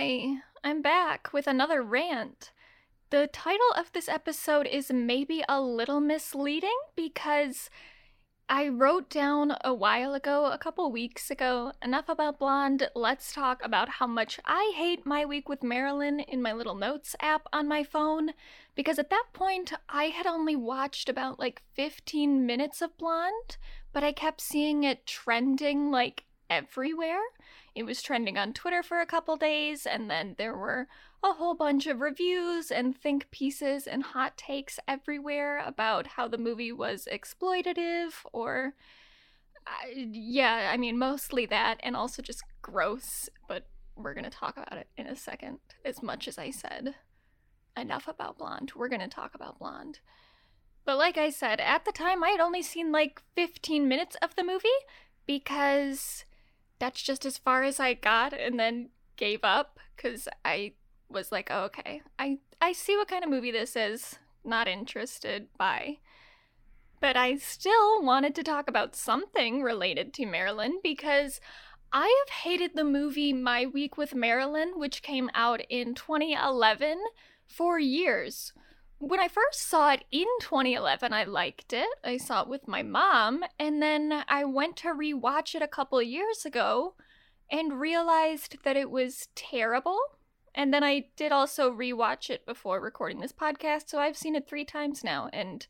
Hi, I'm back with another rant. The title of this episode is maybe a little misleading because I wrote down a while ago, a couple weeks ago, enough about Blonde. Let's talk about how much I hate my week with Marilyn in my little notes app on my phone. Because at that point, I had only watched about like 15 minutes of Blonde, but I kept seeing it trending like everywhere. It was trending on Twitter for a couple days, and then there were a whole bunch of reviews and think pieces and hot takes everywhere about how the movie was exploitative or. Uh, yeah, I mean, mostly that, and also just gross, but we're gonna talk about it in a second. As much as I said enough about Blonde, we're gonna talk about Blonde. But like I said, at the time I had only seen like 15 minutes of the movie because that's just as far as I got and then gave up because I was like, oh, okay, I, I see what kind of movie this is. Not interested. Bye. But I still wanted to talk about something related to Marilyn because I have hated the movie My Week with Marilyn, which came out in 2011, for years when I first saw it in 2011, I liked it. I saw it with my mom, and then I went to rewatch it a couple years ago and realized that it was terrible. And then I did also rewatch it before recording this podcast, so I've seen it three times now, and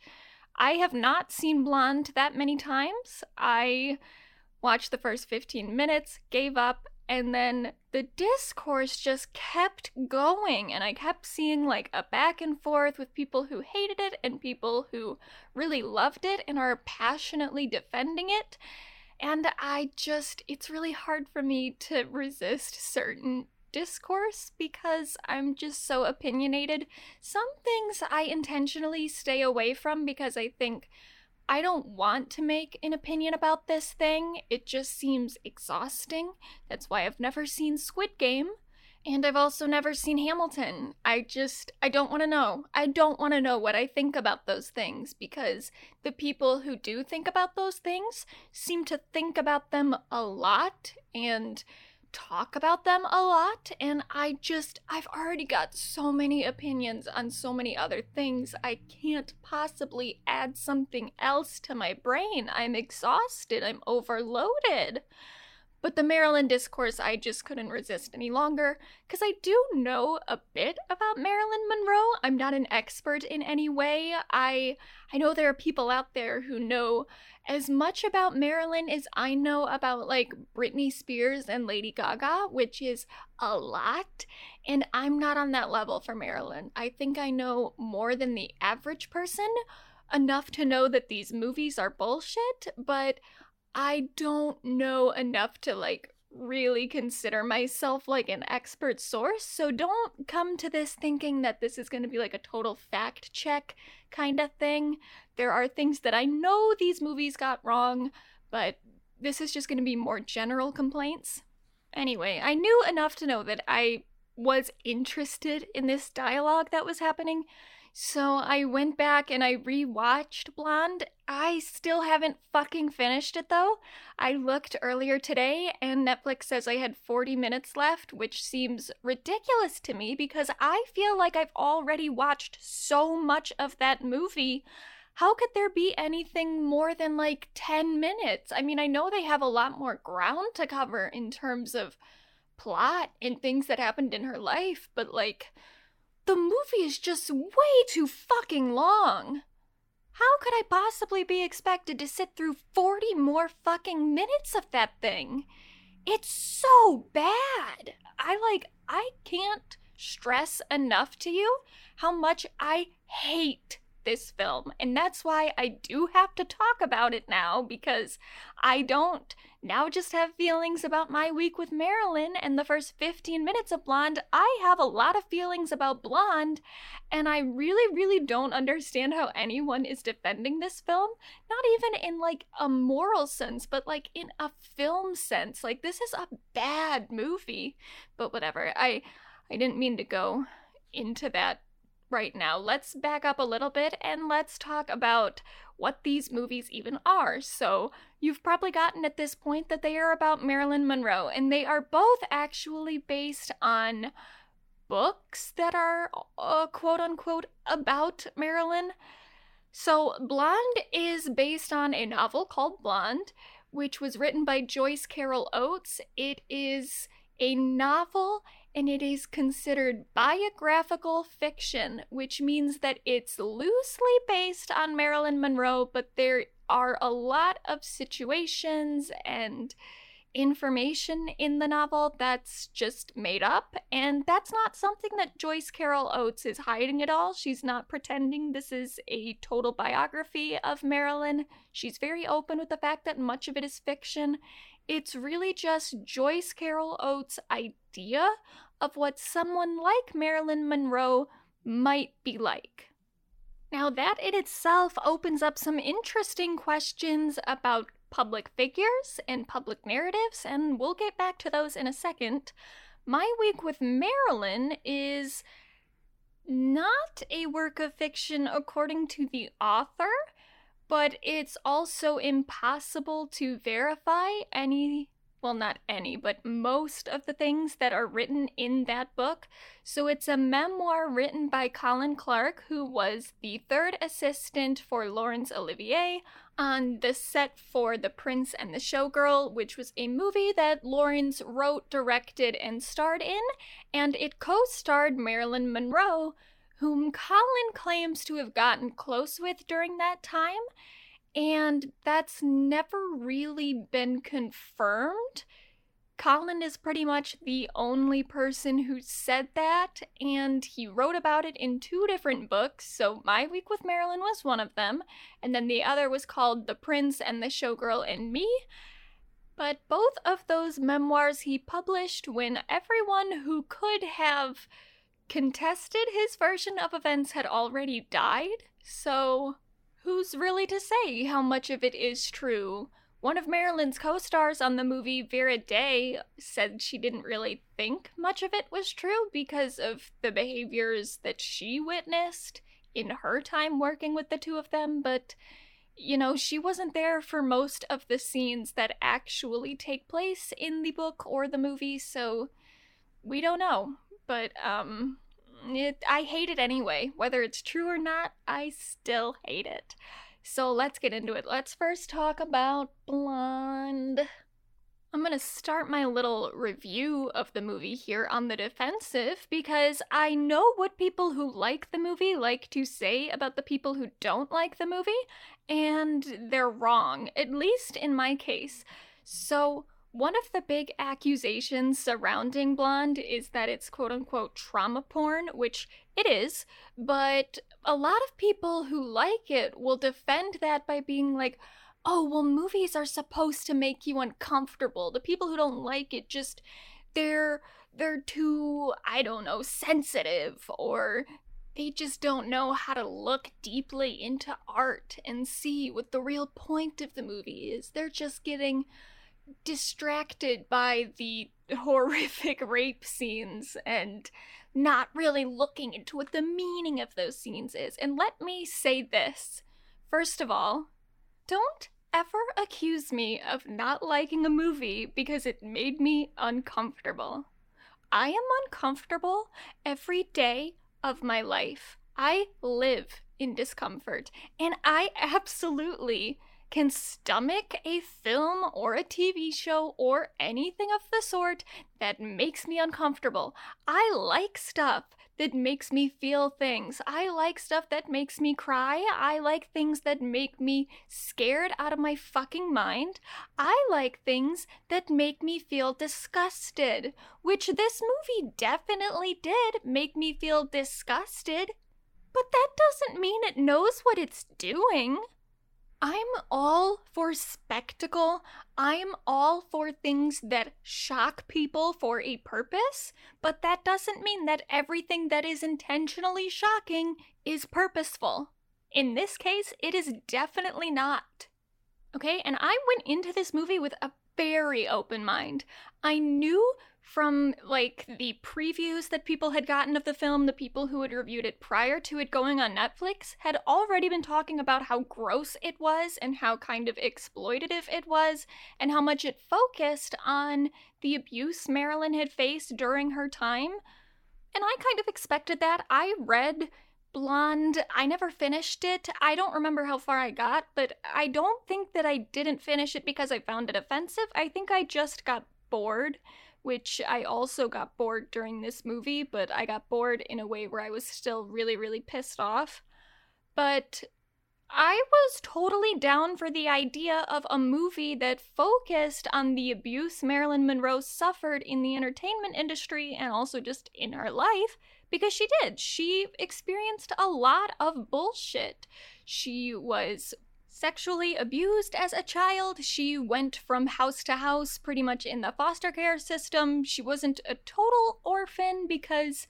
I have not seen Blonde that many times. I watched the first 15 minutes, gave up, and then the discourse just kept going and i kept seeing like a back and forth with people who hated it and people who really loved it and are passionately defending it. And i just it's really hard for me to resist certain discourse because i'm just so opinionated. Some things i intentionally stay away from because i think I don't want to make an opinion about this thing. It just seems exhausting. That's why I've never seen Squid Game. And I've also never seen Hamilton. I just, I don't want to know. I don't want to know what I think about those things because the people who do think about those things seem to think about them a lot and talk about them a lot and I just I've already got so many opinions on so many other things. I can't possibly add something else to my brain. I'm exhausted. I'm overloaded. But the Marilyn discourse, I just couldn't resist any longer because I do know a bit about Marilyn Monroe. I'm not an expert in any way. I I know there are people out there who know as much about Marilyn as I know about like Britney Spears and Lady Gaga, which is a lot. And I'm not on that level for Marilyn. I think I know more than the average person, enough to know that these movies are bullshit, but I don't know enough to like really consider myself like an expert source. So don't come to this thinking that this is going to be like a total fact check kind of thing. There are things that I know these movies got wrong, but this is just going to be more general complaints. Anyway, I knew enough to know that I was interested in this dialogue that was happening so I went back and I rewatched Blonde. I still haven't fucking finished it though. I looked earlier today and Netflix says I had 40 minutes left, which seems ridiculous to me because I feel like I've already watched so much of that movie. How could there be anything more than like 10 minutes? I mean, I know they have a lot more ground to cover in terms of plot and things that happened in her life, but like the movie is just way too fucking long. How could I possibly be expected to sit through 40 more fucking minutes of that thing? It's so bad. I like, I can't stress enough to you how much I hate this film. And that's why I do have to talk about it now because I don't now just have feelings about my week with Marilyn and the first 15 minutes of Blonde. I have a lot of feelings about Blonde, and I really, really don't understand how anyone is defending this film. Not even in like a moral sense, but like in a film sense. Like, this is a bad movie. But whatever. I I didn't mean to go into that right now. Let's back up a little bit and let's talk about what these movies even are. So, you've probably gotten at this point that they are about Marilyn Monroe, and they are both actually based on books that are uh, quote unquote about Marilyn. So, Blonde is based on a novel called Blonde, which was written by Joyce Carol Oates. It is a novel and it is considered biographical fiction, which means that it's loosely based on Marilyn Monroe, but there are a lot of situations and information in the novel that's just made up, and that's not something that Joyce Carol Oates is hiding at all. She's not pretending this is a total biography of Marilyn. She's very open with the fact that much of it is fiction, it's really just Joyce Carol Oates' idea of what someone like Marilyn Monroe might be like. Now, that in itself opens up some interesting questions about public figures and public narratives, and we'll get back to those in a second. My Week with Marilyn is not a work of fiction according to the author but it's also impossible to verify any well, not any, but most of the things that are written in that book. So it's a memoir written by Colin Clark, who was the third assistant for Laurence Olivier on the set for The Prince and the Showgirl, which was a movie that Laurence wrote, directed, and starred in, and it co starred Marilyn Monroe, whom Colin claims to have gotten close with during that time. And that's never really been confirmed. Colin is pretty much the only person who said that, and he wrote about it in two different books. So, My Week with Marilyn was one of them, and then the other was called The Prince and the Showgirl and Me. But both of those memoirs he published when everyone who could have contested his version of events had already died, so who's really to say how much of it is true? One of Marilyn's co stars on the movie, Vera Day, said she didn't really think much of it was true because of the behaviors that she witnessed in her time working with the two of them, but you know, she wasn't there for most of the scenes that actually take place in the book or the movie, so we don't know but um it, I hate it anyway. Whether it's true or not, I still hate it. So let's get into it. Let's first talk about Blonde. I'm going to start my little review of the movie here on the defensive because I know what people who like the movie like to say about the people who don't like the movie, and they're wrong, at least in my case. So, one of the big accusations surrounding Blonde is that it's quote unquote trauma porn, which it is, but a lot of people who like it will defend that by being like, oh, well, movies are supposed to make you uncomfortable. The people who don't like it just, they're, they're too, I don't know, sensitive or they just don't know how to look deeply into art and see what the real point of the movie is. They're just getting distracted by the horrific rape scenes and not really looking into what the meaning of those scenes is. And let me say this first of all, don't ever accuse me of not liking a movie because it made me uncomfortable. I am uncomfortable every day of my life. I live in discomfort, and I absolutely can stomach a film or a TV show or anything of the sort that makes me uncomfortable. I like stuff that makes me feel things. I like stuff that makes me cry. I like things that make me scared out of my fucking mind. I like things that make me feel disgusted, which this movie definitely did make me feel disgusted. But that doesn't mean it knows what it's doing. I'm all for spectacle. I'm all for things that shock people for a purpose, but that doesn't mean that everything that is intentionally shocking is purposeful. In this case, it is definitely not. Okay, and I went into this movie with a very open mind. I knew from like the previews that people had gotten of the film, the people who had reviewed it prior to it going on Netflix had already been talking about how gross it was and how kind of exploitative it was and how much it focused on the abuse Marilyn had faced during her time. And I kind of expected that. I read Blonde. I never finished it. I don't remember how far I got, but I don't think that I didn't finish it because I found it offensive. I think I just got bored which I also got bored during this movie, but I got bored in a way where I was still really, really pissed off. But I was totally down for the idea of a movie that focused on the abuse Marilyn Monroe suffered in the entertainment industry and also just in her life, because she did. She experienced a lot of bullshit. She was sexually abused as a child. She went from house to house pretty much in the foster care system. She wasn't a total orphan because,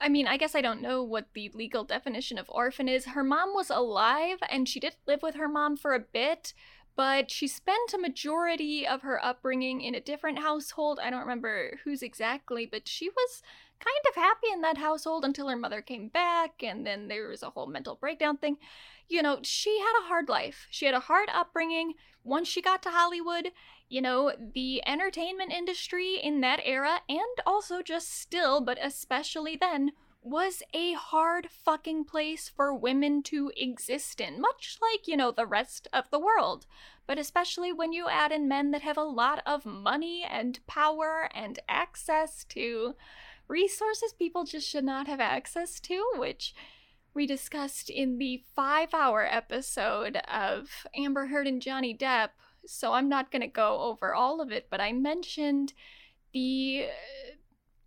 I mean, I guess I don't know what the legal definition of orphan is. Her mom was alive and she did live with her mom for a bit, but she spent a majority of her upbringing in a different household. I don't remember whose exactly, but she was kind of happy in that household until her mother came back, and then there was a whole mental breakdown thing you know, she had a hard life. She had a hard upbringing. Once she got to Hollywood, you know, the entertainment industry in that era, and also just still, but especially then, was a hard fucking place for women to exist in, much like, you know, the rest of the world. But especially when you add in men that have a lot of money and power and access to resources people just should not have access to, which we discussed in the five hour episode of Amber Heard and Johnny Depp. So I'm not going to go over all of it, but I mentioned the uh,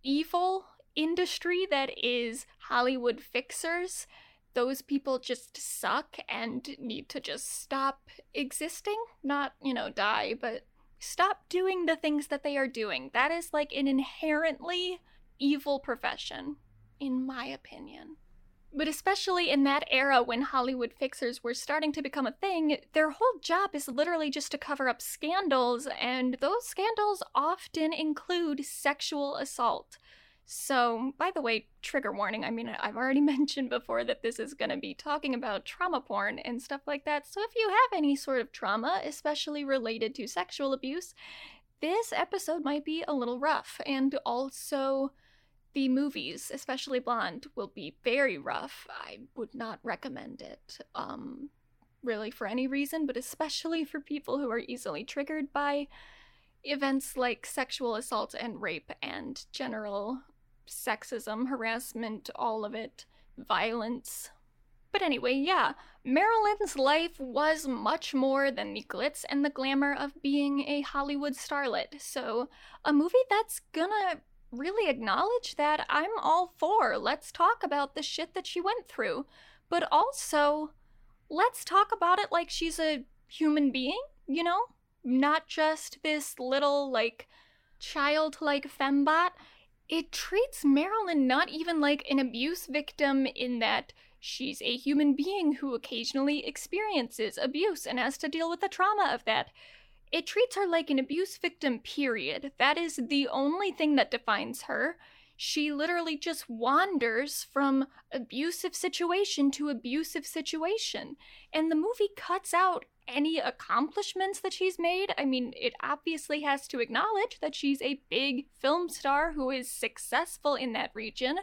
evil industry that is Hollywood fixers. Those people just suck and need to just stop existing. Not, you know, die, but stop doing the things that they are doing. That is like an inherently evil profession, in my opinion. But especially in that era when Hollywood fixers were starting to become a thing, their whole job is literally just to cover up scandals, and those scandals often include sexual assault. So, by the way, trigger warning. I mean, I've already mentioned before that this is going to be talking about trauma porn and stuff like that. So, if you have any sort of trauma, especially related to sexual abuse, this episode might be a little rough. And also, the movies, especially Blonde, will be very rough. I would not recommend it, um, really for any reason, but especially for people who are easily triggered by events like sexual assault and rape and general sexism, harassment, all of it, violence. But anyway, yeah, Marilyn's life was much more than the glitz and the glamour of being a Hollywood starlet. So, a movie that's gonna really acknowledge that I'm all for let's talk about the shit that she went through, but also let's talk about it like she's a human being, you know? Not just this little, like, childlike fembot. It treats Marilyn not even like an abuse victim in that she's a human being who occasionally experiences abuse and has to deal with the trauma of that. It treats her like an abuse victim, period. That is the only thing that defines her. She literally just wanders from abusive situation to abusive situation. And the movie cuts out any accomplishments that she's made. I mean, it obviously has to acknowledge that she's a big film star who is successful in that region,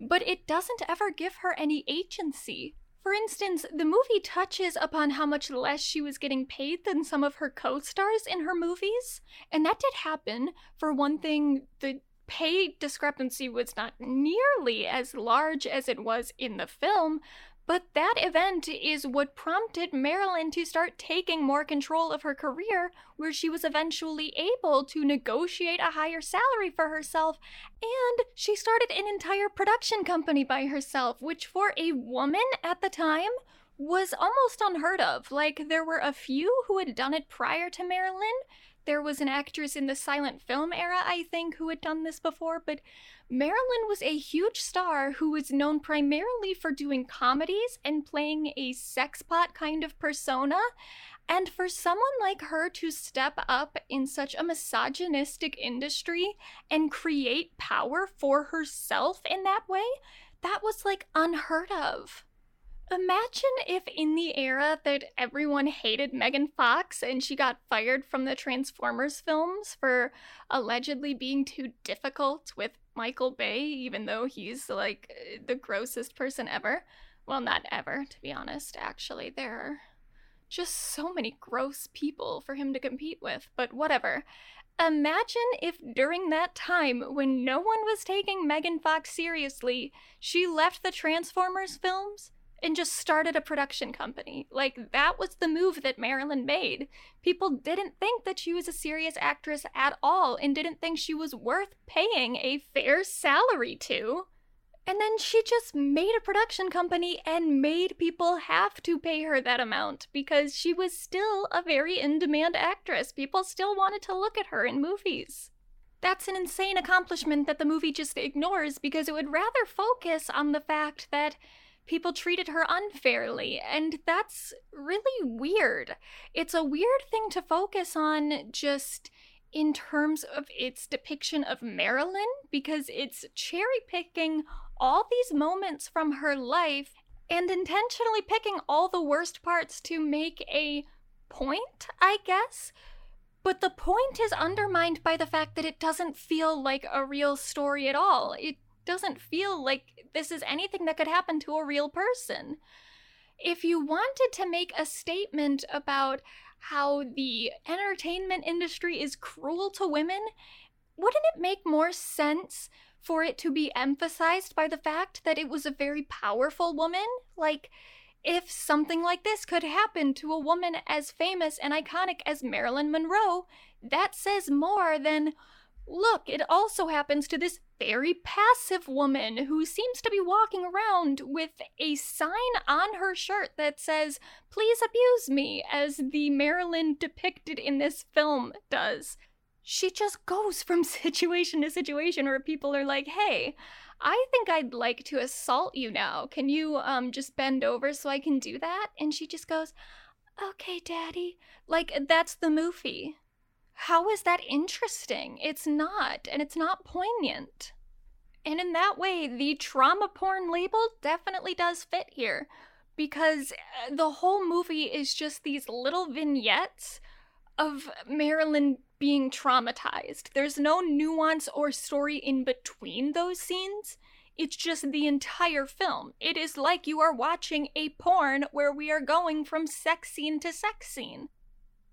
but it doesn't ever give her any agency. For instance, the movie touches upon how much less she was getting paid than some of her co stars in her movies. And that did happen. For one thing, the pay discrepancy was not nearly as large as it was in the film, but that event is what prompted Marilyn to start taking more control of her career, where she was eventually able to negotiate a higher salary for herself, and she started an entire production company by herself, which for a woman at the time was almost unheard of. Like, there were a few who had done it prior to Marilyn. There was an actress in the silent film era, I think, who had done this before, but Marilyn was a huge star who was known primarily for doing comedies and playing a sexpot kind of persona. And for someone like her to step up in such a misogynistic industry and create power for herself in that way, that was like unheard of. Imagine if in the era that everyone hated Megan Fox and she got fired from the Transformers films for allegedly being too difficult with Michael Bay, even though he's like the grossest person ever. Well, not ever, to be honest, actually. There are just so many gross people for him to compete with, but whatever. Imagine if during that time, when no one was taking Megan Fox seriously, she left the Transformers films and just started a production company. Like, that was the move that Marilyn made. People didn't think that she was a serious actress at all and didn't think she was worth paying a fair salary to. And then she just made a production company and made people have to pay her that amount because she was still a very in demand actress. People still wanted to look at her in movies. That's an insane accomplishment that the movie just ignores because it would rather focus on the fact that people treated her unfairly, and that's really weird. It's a weird thing to focus on just in terms of its depiction of Marilyn because it's cherry picking all these moments from her life and intentionally picking all the worst parts to make a point, I guess. But the point is undermined by the fact that it doesn't feel like a real story at all. It doesn't feel like this is anything that could happen to a real person. If you wanted to make a statement about how the entertainment industry is cruel to women, wouldn't it make more sense for it to be emphasized by the fact that it was a very powerful woman. Like, if something like this could happen to a woman as famous and iconic as Marilyn Monroe, that says more than, look, it also happens to this very passive woman who seems to be walking around with a sign on her shirt that says, please abuse me, as the Marilyn depicted in this film does she just goes from situation to situation where people are like, hey, I think I'd like to assault you now. Can you um just bend over so I can do that? And she just goes, okay, daddy. Like, that's the movie. How is that interesting? It's not, and it's not poignant. And in that way, the trauma porn label definitely does fit here because uh, the whole movie is just these little vignettes of Marilyn being traumatized. There's no nuance or story in between those scenes. It's just the entire film. It is like you are watching a porn where we are going from sex scene to sex scene.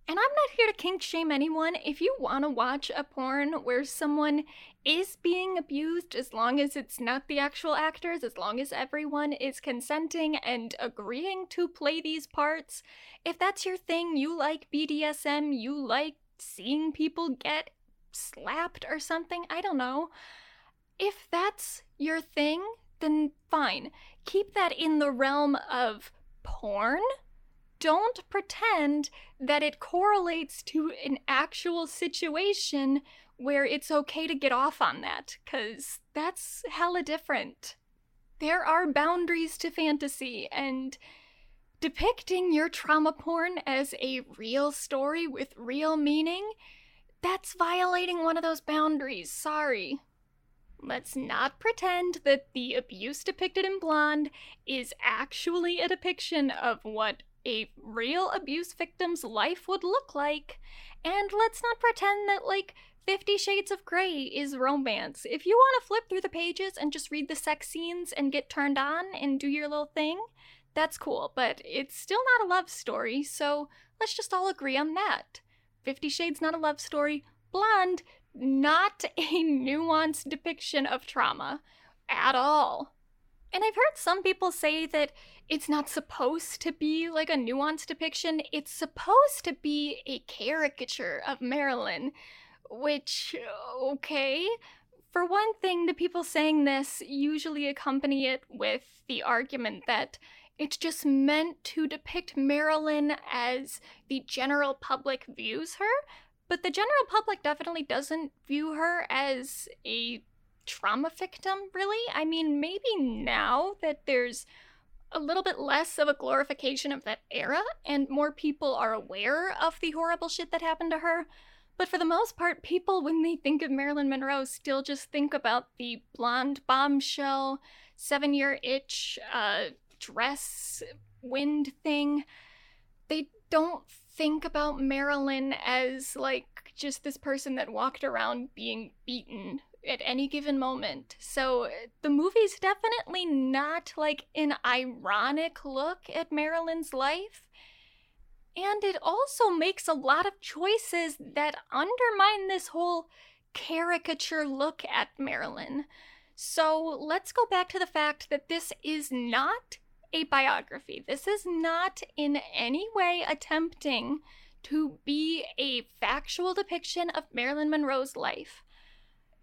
And I'm not here to kink shame anyone. If you want to watch a porn where someone is being abused, as long as it's not the actual actors, as long as everyone is consenting and agreeing to play these parts, if that's your thing, you like BDSM, you like seeing people get slapped or something, I don't know. If that's your thing, then fine. Keep that in the realm of porn don't pretend that it correlates to an actual situation where it's okay to get off on that, because that's hella different. There are boundaries to fantasy, and depicting your trauma porn as a real story with real meaning, that's violating one of those boundaries. Sorry. Let's not pretend that the abuse depicted in Blonde is actually a depiction of what a real abuse victim's life would look like. And let's not pretend that, like, Fifty Shades of Grey is romance. If you want to flip through the pages and just read the sex scenes and get turned on and do your little thing, that's cool, but it's still not a love story, so let's just all agree on that. Fifty Shades not a love story, Blonde not a nuanced depiction of trauma at all. And I've heard some people say that it's not supposed to be like a nuanced depiction, it's supposed to be a caricature of Marilyn, which, okay. For one thing, the people saying this usually accompany it with the argument that it's just meant to depict Marilyn as the general public views her, but the general public definitely doesn't view her as a trauma victim, really. I mean, maybe now that there's a little bit less of a glorification of that era, and more people are aware of the horrible shit that happened to her. But for the most part, people, when they think of Marilyn Monroe, still just think about the blonde bombshell, seven year itch, uh, dress, wind thing. They don't think about Marilyn as like just this person that walked around being beaten at any given moment. So the movie's definitely not like an ironic look at Marilyn's life. And it also makes a lot of choices that undermine this whole caricature look at Marilyn. So let's go back to the fact that this is not a biography. This is not in any way attempting to be a factual depiction of Marilyn Monroe's life.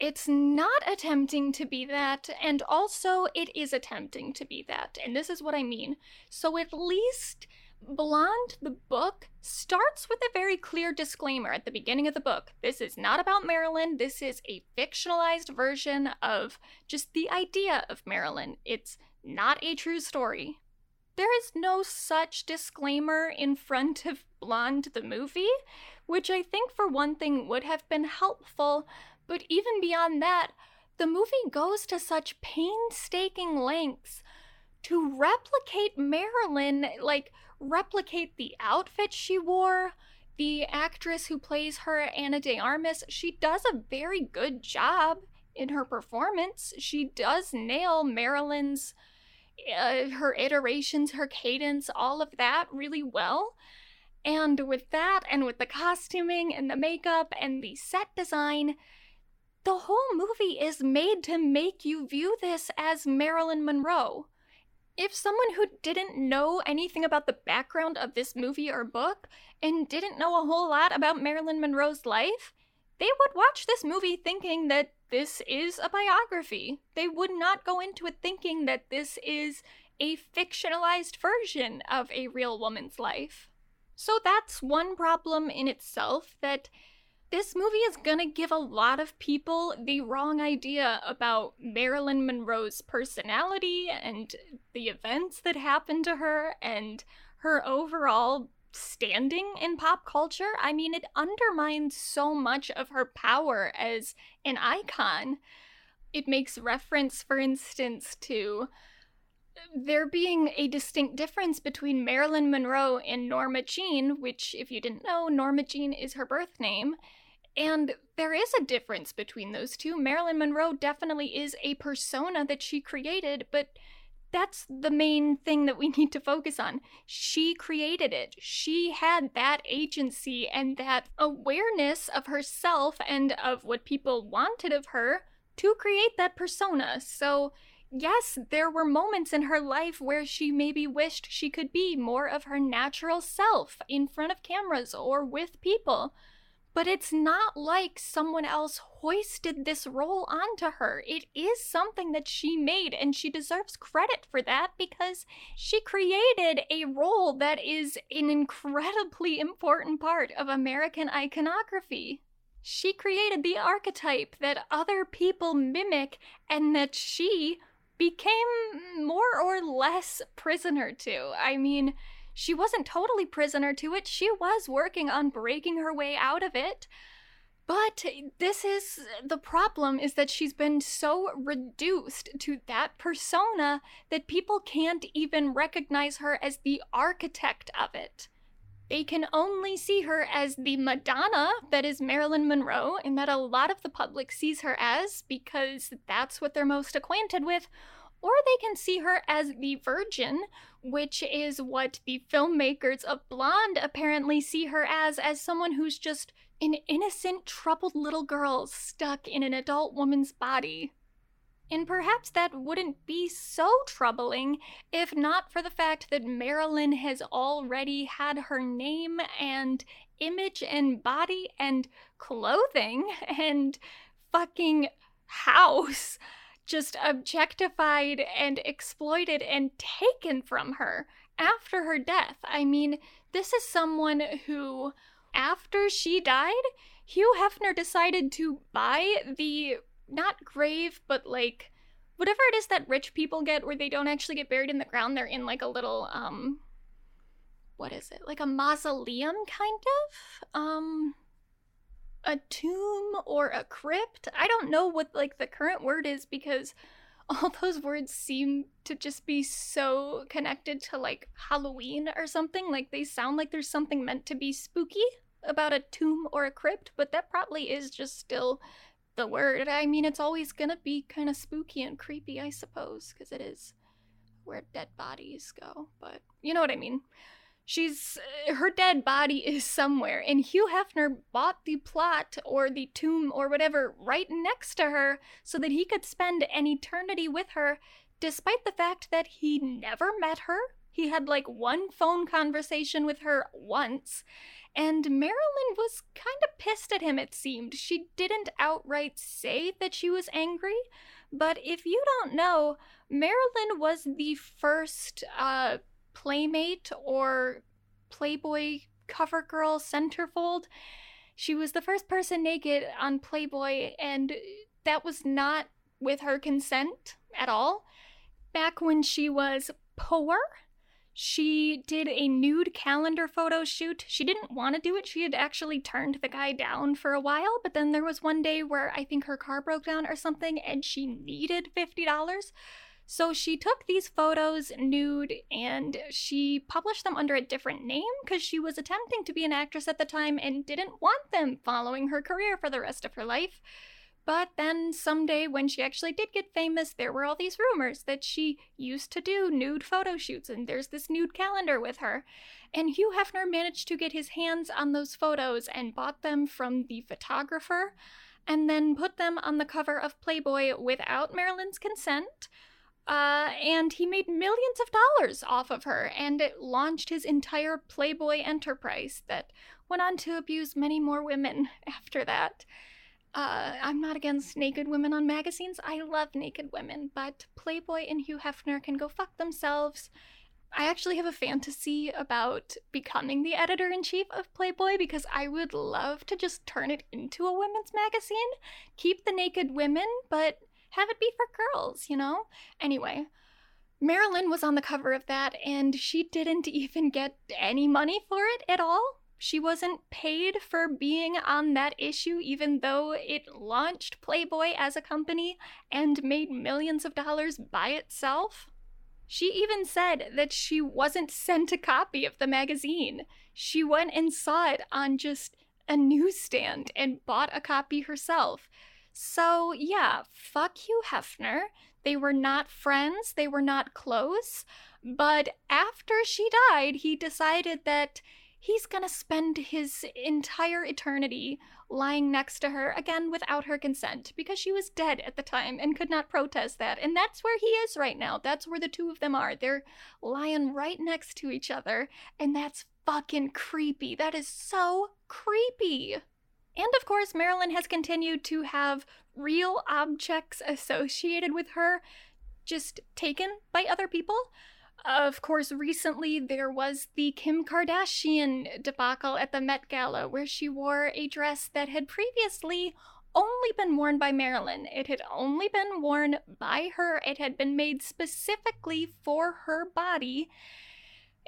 It's not attempting to be that, and also it is attempting to be that. And this is what I mean. So at least Blonde, the book, starts with a very clear disclaimer at the beginning of the book. This is not about Marilyn. This is a fictionalized version of just the idea of Marilyn. It's not a true story. There is no such disclaimer in front of Blonde the movie, which I think, for one thing, would have been helpful, but even beyond that, the movie goes to such painstaking lengths to replicate Marilyn, like, replicate the outfit she wore. The actress who plays her, Ana de Armas, she does a very good job in her performance. She does nail Marilyn's uh, her iterations, her cadence, all of that really well. And with that, and with the costuming and the makeup and the set design, the whole movie is made to make you view this as Marilyn Monroe. If someone who didn't know anything about the background of this movie or book and didn't know a whole lot about Marilyn Monroe's life, they would watch this movie thinking that this is a biography. They would not go into it thinking that this is a fictionalized version of a real woman's life. So that's one problem in itself that this movie is gonna give a lot of people the wrong idea about Marilyn Monroe's personality and the events that happened to her and her overall standing in pop culture. I mean, it undermines so much of her power as an icon. It makes reference, for instance, to there being a distinct difference between Marilyn Monroe and Norma Jean, which, if you didn't know, Norma Jean is her birth name. And there is a difference between those two. Marilyn Monroe definitely is a persona that she created, but that's the main thing that we need to focus on. She created it. She had that agency and that awareness of herself and of what people wanted of her to create that persona. So, yes, there were moments in her life where she maybe wished she could be more of her natural self in front of cameras or with people. But it's not like someone else hoisted this role onto her. It is something that she made, and she deserves credit for that because she created a role that is an incredibly important part of American iconography. She created the archetype that other people mimic and that she became more or less prisoner to. I mean, she wasn't totally prisoner to it, she was working on breaking her way out of it. But this is the problem is that she's been so reduced to that persona that people can't even recognize her as the architect of it. They can only see her as the Madonna that is Marilyn Monroe, and that a lot of the public sees her as because that's what they're most acquainted with, or they can see her as the Virgin, which is what the filmmakers of Blonde apparently see her as, as someone who's just an innocent, troubled little girl stuck in an adult woman's body. And perhaps that wouldn't be so troubling if not for the fact that Marilyn has already had her name and image and body and clothing and fucking house just objectified and exploited and taken from her after her death. I mean, this is someone who, after she died, Hugh Hefner decided to buy the not grave, but like whatever it is that rich people get where they don't actually get buried in the ground, they're in like a little um what is it? Like a mausoleum kind of? Um a tomb or a crypt? I don't know what like the current word is because all those words seem to just be so connected to like Halloween or something. Like they sound like there's something meant to be spooky about a tomb or a crypt, but that probably is just still the word. I mean, it's always gonna be kind of spooky and creepy, I suppose, because it is where dead bodies go. But you know what I mean. She's her dead body is somewhere, and Hugh Hefner bought the plot or the tomb or whatever right next to her so that he could spend an eternity with her, despite the fact that he never met her. He had like one phone conversation with her once, and Marilyn was kind of pissed at him, it seemed. She didn't outright say that she was angry, but if you don't know, Marilyn was the first uh, playmate or Playboy cover girl centerfold. She was the first person naked on Playboy, and that was not with her consent at all. Back when she was poor, she did a nude calendar photo shoot. She didn't want to do it. She had actually turned the guy down for a while, but then there was one day where I think her car broke down or something and she needed $50. So she took these photos nude and she published them under a different name because she was attempting to be an actress at the time and didn't want them following her career for the rest of her life. But then someday, when she actually did get famous, there were all these rumors that she used to do nude photo shoots, and there's this nude calendar with her. And Hugh Hefner managed to get his hands on those photos and bought them from the photographer, and then put them on the cover of Playboy without Marilyn's consent. Uh, and he made millions of dollars off of her, and it launched his entire Playboy enterprise that went on to abuse many more women after that. Uh, I'm not against naked women on magazines. I love naked women, but Playboy and Hugh Hefner can go fuck themselves. I actually have a fantasy about becoming the editor in chief of Playboy because I would love to just turn it into a women's magazine, keep the naked women, but have it be for girls, you know? Anyway, Marilyn was on the cover of that and she didn't even get any money for it at all. She wasn't paid for being on that issue, even though it launched Playboy as a company and made millions of dollars by itself. She even said that she wasn't sent a copy of the magazine. She went and saw it on just a newsstand and bought a copy herself. So, yeah, fuck Hugh Hefner. They were not friends, they were not close. But after she died, he decided that he's gonna spend his entire eternity lying next to her again without her consent because she was dead at the time and could not protest that. And that's where he is right now. That's where the two of them are. They're lying right next to each other, and that's fucking creepy. That is so creepy. And of course, Marilyn has continued to have real objects associated with her just taken by other people. Of course, recently there was the Kim Kardashian debacle at the Met Gala, where she wore a dress that had previously only been worn by Marilyn. It had only been worn by her, it had been made specifically for her body.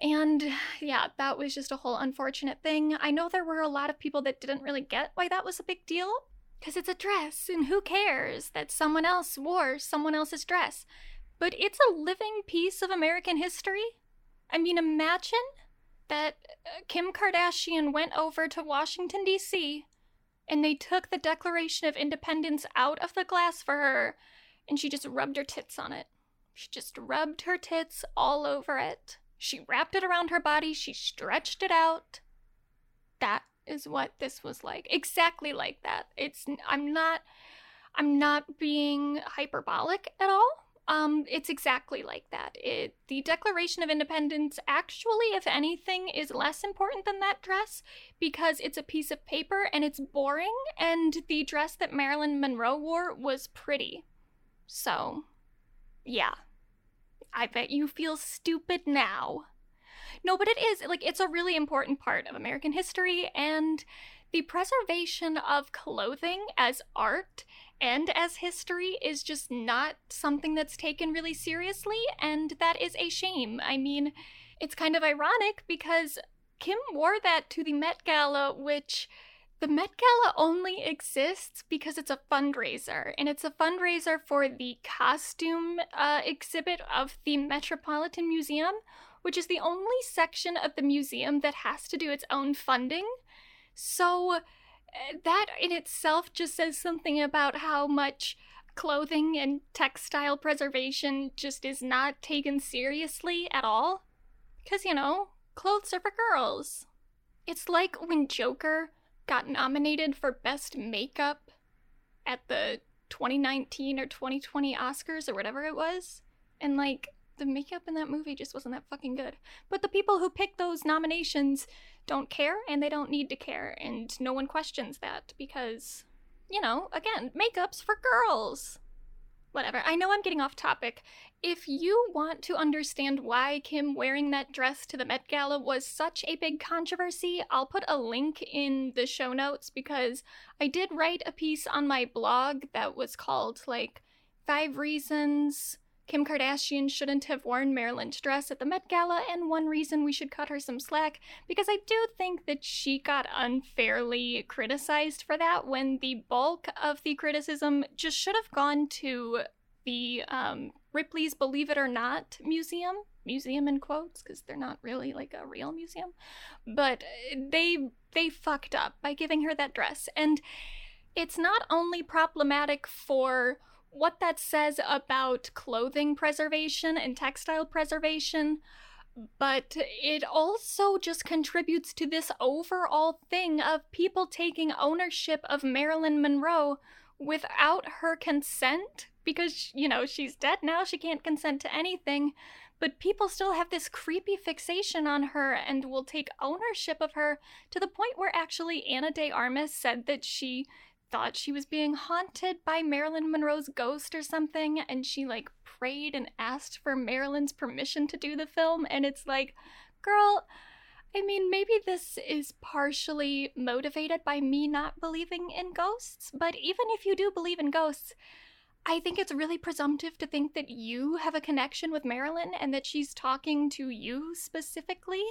And yeah, that was just a whole unfortunate thing. I know there were a lot of people that didn't really get why that was a big deal, because it's a dress, and who cares that someone else wore someone else's dress? but it's a living piece of American history. I mean, imagine that uh, Kim Kardashian went over to Washington, D.C., and they took the Declaration of Independence out of the glass for her, and she just rubbed her tits on it. She just rubbed her tits all over it. She wrapped it around her body, she stretched it out. That is what this was like. Exactly like that. It's I'm not I'm not being hyperbolic at all. Um, it's exactly like that. It, the Declaration of Independence, actually, if anything, is less important than that dress because it's a piece of paper and it's boring, and the dress that Marilyn Monroe wore was pretty. So, yeah. I bet you feel stupid now. No, but it is, like, it's a really important part of American history, and the preservation of clothing as art and as history is just not something that's taken really seriously, and that is a shame. I mean, it's kind of ironic because Kim wore that to the Met Gala, which the Met Gala only exists because it's a fundraiser, and it's a fundraiser for the costume uh, exhibit of the Metropolitan Museum, which is the only section of the museum that has to do its own funding. So, uh, that in itself just says something about how much clothing and textile preservation just is not taken seriously at all. Because, you know, clothes are for girls. It's like when Joker got nominated for Best Makeup at the 2019 or 2020 Oscars or whatever it was. And like, the makeup in that movie just wasn't that fucking good. But the people who picked those nominations don't care and they don't need to care. And no one questions that because, you know, again, makeup's for girls whatever. I know I'm getting off topic. If you want to understand why Kim wearing that dress to the Met Gala was such a big controversy, I'll put a link in the show notes because I did write a piece on my blog that was called, like, Five Reasons Kim Kardashian shouldn't have worn Marilyn's dress at the Met Gala, and one reason we should cut her some slack, because I do think that she got unfairly criticized for that when the bulk of the criticism just should have gone to the um, Ripley's Believe It or Not museum. Museum in quotes, because they're not really like a real museum. But they they fucked up by giving her that dress. And it's not only problematic for what that says about clothing preservation and textile preservation, but it also just contributes to this overall thing of people taking ownership of Marilyn Monroe without her consent because, you know, she's dead now, she can't consent to anything. But people still have this creepy fixation on her and will take ownership of her to the point where actually Ana de Armas said that she thought she was being haunted by Marilyn Monroe's ghost or something, and she like prayed and asked for Marilyn's permission to do the film. And it's like, girl, I mean, maybe this is partially motivated by me not believing in ghosts, but even if you do believe in ghosts, I think it's really presumptive to think that you have a connection with Marilyn and that she's talking to you specifically.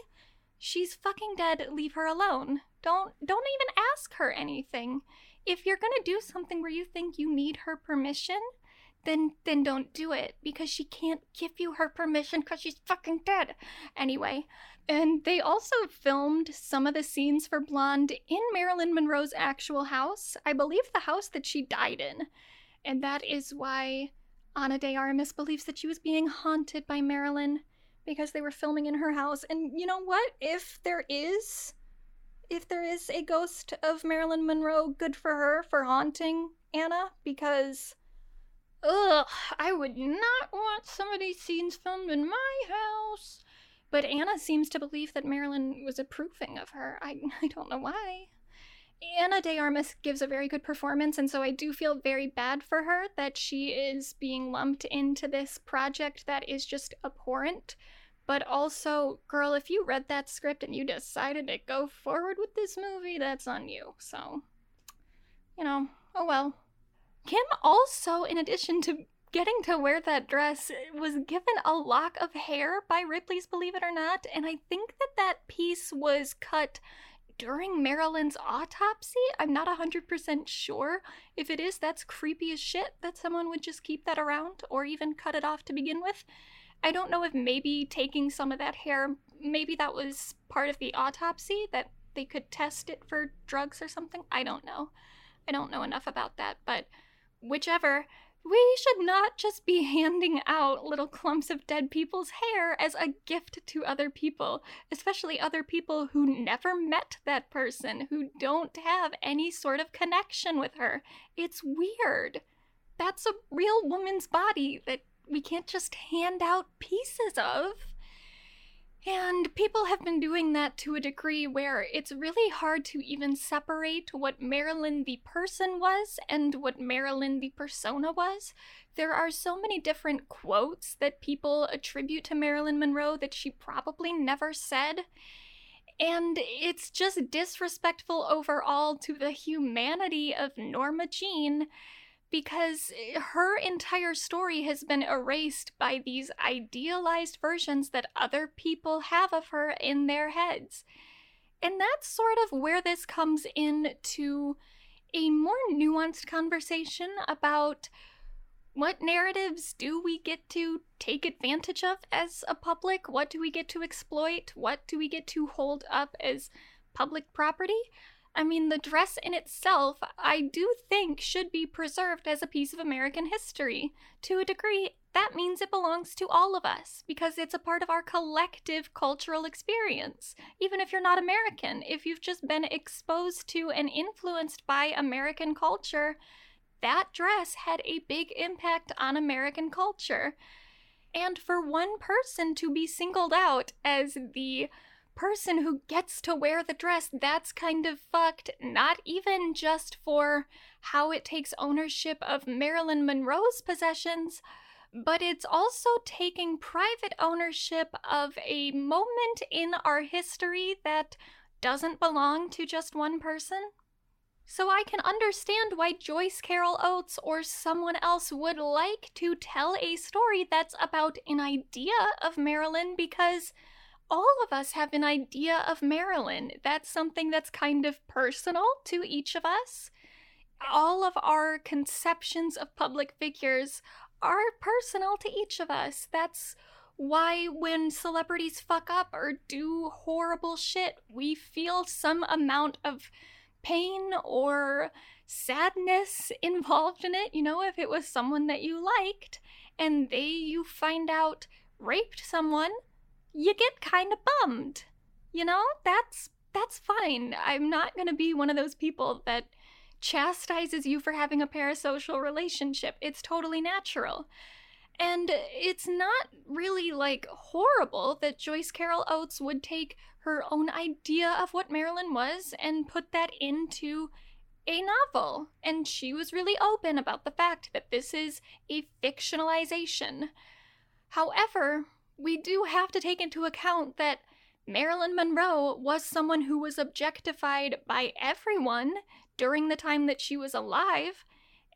She's fucking dead, leave her alone. Don't don't even ask her anything if you're gonna do something where you think you need her permission, then then don't do it because she can't give you her permission because she's fucking dead. Anyway, and they also filmed some of the scenes for Blonde in Marilyn Monroe's actual house. I believe the house that she died in. And that is why Ana de Armas believes that she was being haunted by Marilyn because they were filming in her house. And you know what? If there is if there is a ghost of Marilyn Monroe, good for her for haunting Ana because ugh, I would not want some of these scenes filmed in my house. But Ana seems to believe that Marilyn was approving of her. I I don't know why. Ana de Armas gives a very good performance, and so I do feel very bad for her that she is being lumped into this project that is just abhorrent. But also, girl, if you read that script and you decided to go forward with this movie, that's on you. So, you know, oh well. Kim also, in addition to getting to wear that dress, was given a lock of hair by Ripley's Believe It or Not, and I think that that piece was cut during Marilyn's autopsy. I'm not 100% sure. If it is, that's creepy as shit that someone would just keep that around or even cut it off to begin with. I don't know if maybe taking some of that hair, maybe that was part of the autopsy that they could test it for drugs or something. I don't know. I don't know enough about that, but whichever, we should not just be handing out little clumps of dead people's hair as a gift to other people, especially other people who never met that person, who don't have any sort of connection with her. It's weird. That's a real woman's body that we can't just hand out pieces of. And people have been doing that to a degree where it's really hard to even separate what Marilyn the person was and what Marilyn the persona was. There are so many different quotes that people attribute to Marilyn Monroe that she probably never said. And it's just disrespectful overall to the humanity of Norma Jean because eh, her entire story has been erased by these idealized versions that other people have of her in their heads. And that's sort of where this comes into a more nuanced conversation about what narratives do we get to take advantage of as a public? What do we get to exploit? What do we get to hold up as public property? I mean, the dress in itself, I do think, should be preserved as a piece of American history. To a degree, that means it belongs to all of us because it's a part of our collective cultural experience. Even if you're not American, if you've just been exposed to and influenced by American culture, that dress had a big impact on American culture. And for one person to be singled out as the person who gets to wear the dress, that's kind of fucked. Not even just for how it takes ownership of Marilyn Monroe's possessions, but it's also taking private ownership of a moment in our history that doesn't belong to just one person. So I can understand why Joyce Carol Oates or someone else would like to tell a story that's about an idea of Marilyn because all of us have an idea of Marilyn. That's something that's kind of personal to each of us. All of our conceptions of public figures are personal to each of us. That's why when celebrities fuck up or do horrible shit, we feel some amount of pain or sadness involved in it. You know, if it was someone that you liked and they, you find out, raped someone, you get kind of bummed. You know, that's that's fine. I'm not going to be one of those people that chastises you for having a parasocial relationship. It's totally natural. And it's not really like horrible that Joyce Carol Oates would take her own idea of what Marilyn was and put that into a novel. And she was really open about the fact that this is a fictionalization. However, we do have to take into account that Marilyn Monroe was someone who was objectified by everyone during the time that she was alive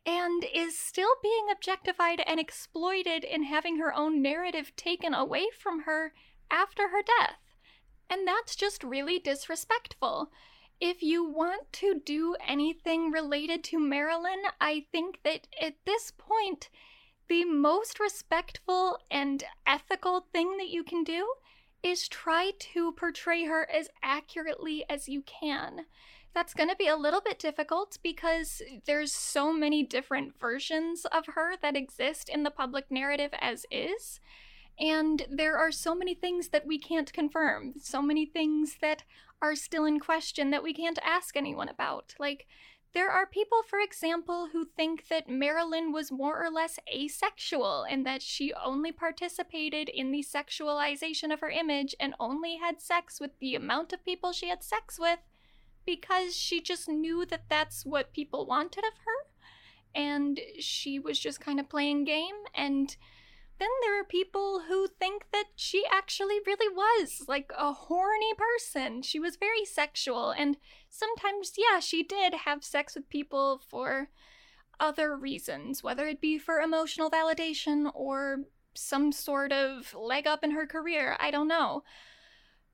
and is still being objectified and exploited in having her own narrative taken away from her after her death. And that's just really disrespectful. If you want to do anything related to Marilyn, I think that at this point, the most respectful and ethical thing that you can do is try to portray her as accurately as you can. That's going to be a little bit difficult because there's so many different versions of her that exist in the public narrative as is. And there are so many things that we can't confirm, so many things that are still in question that we can't ask anyone about. Like, there are people, for example, who think that Marilyn was more or less asexual and that she only participated in the sexualization of her image and only had sex with the amount of people she had sex with because she just knew that that's what people wanted of her. And she was just kind of playing game and then there are people who think that she actually really was like a horny person. She was very sexual, and sometimes, yeah, she did have sex with people for other reasons, whether it be for emotional validation or some sort of leg up in her career. I don't know.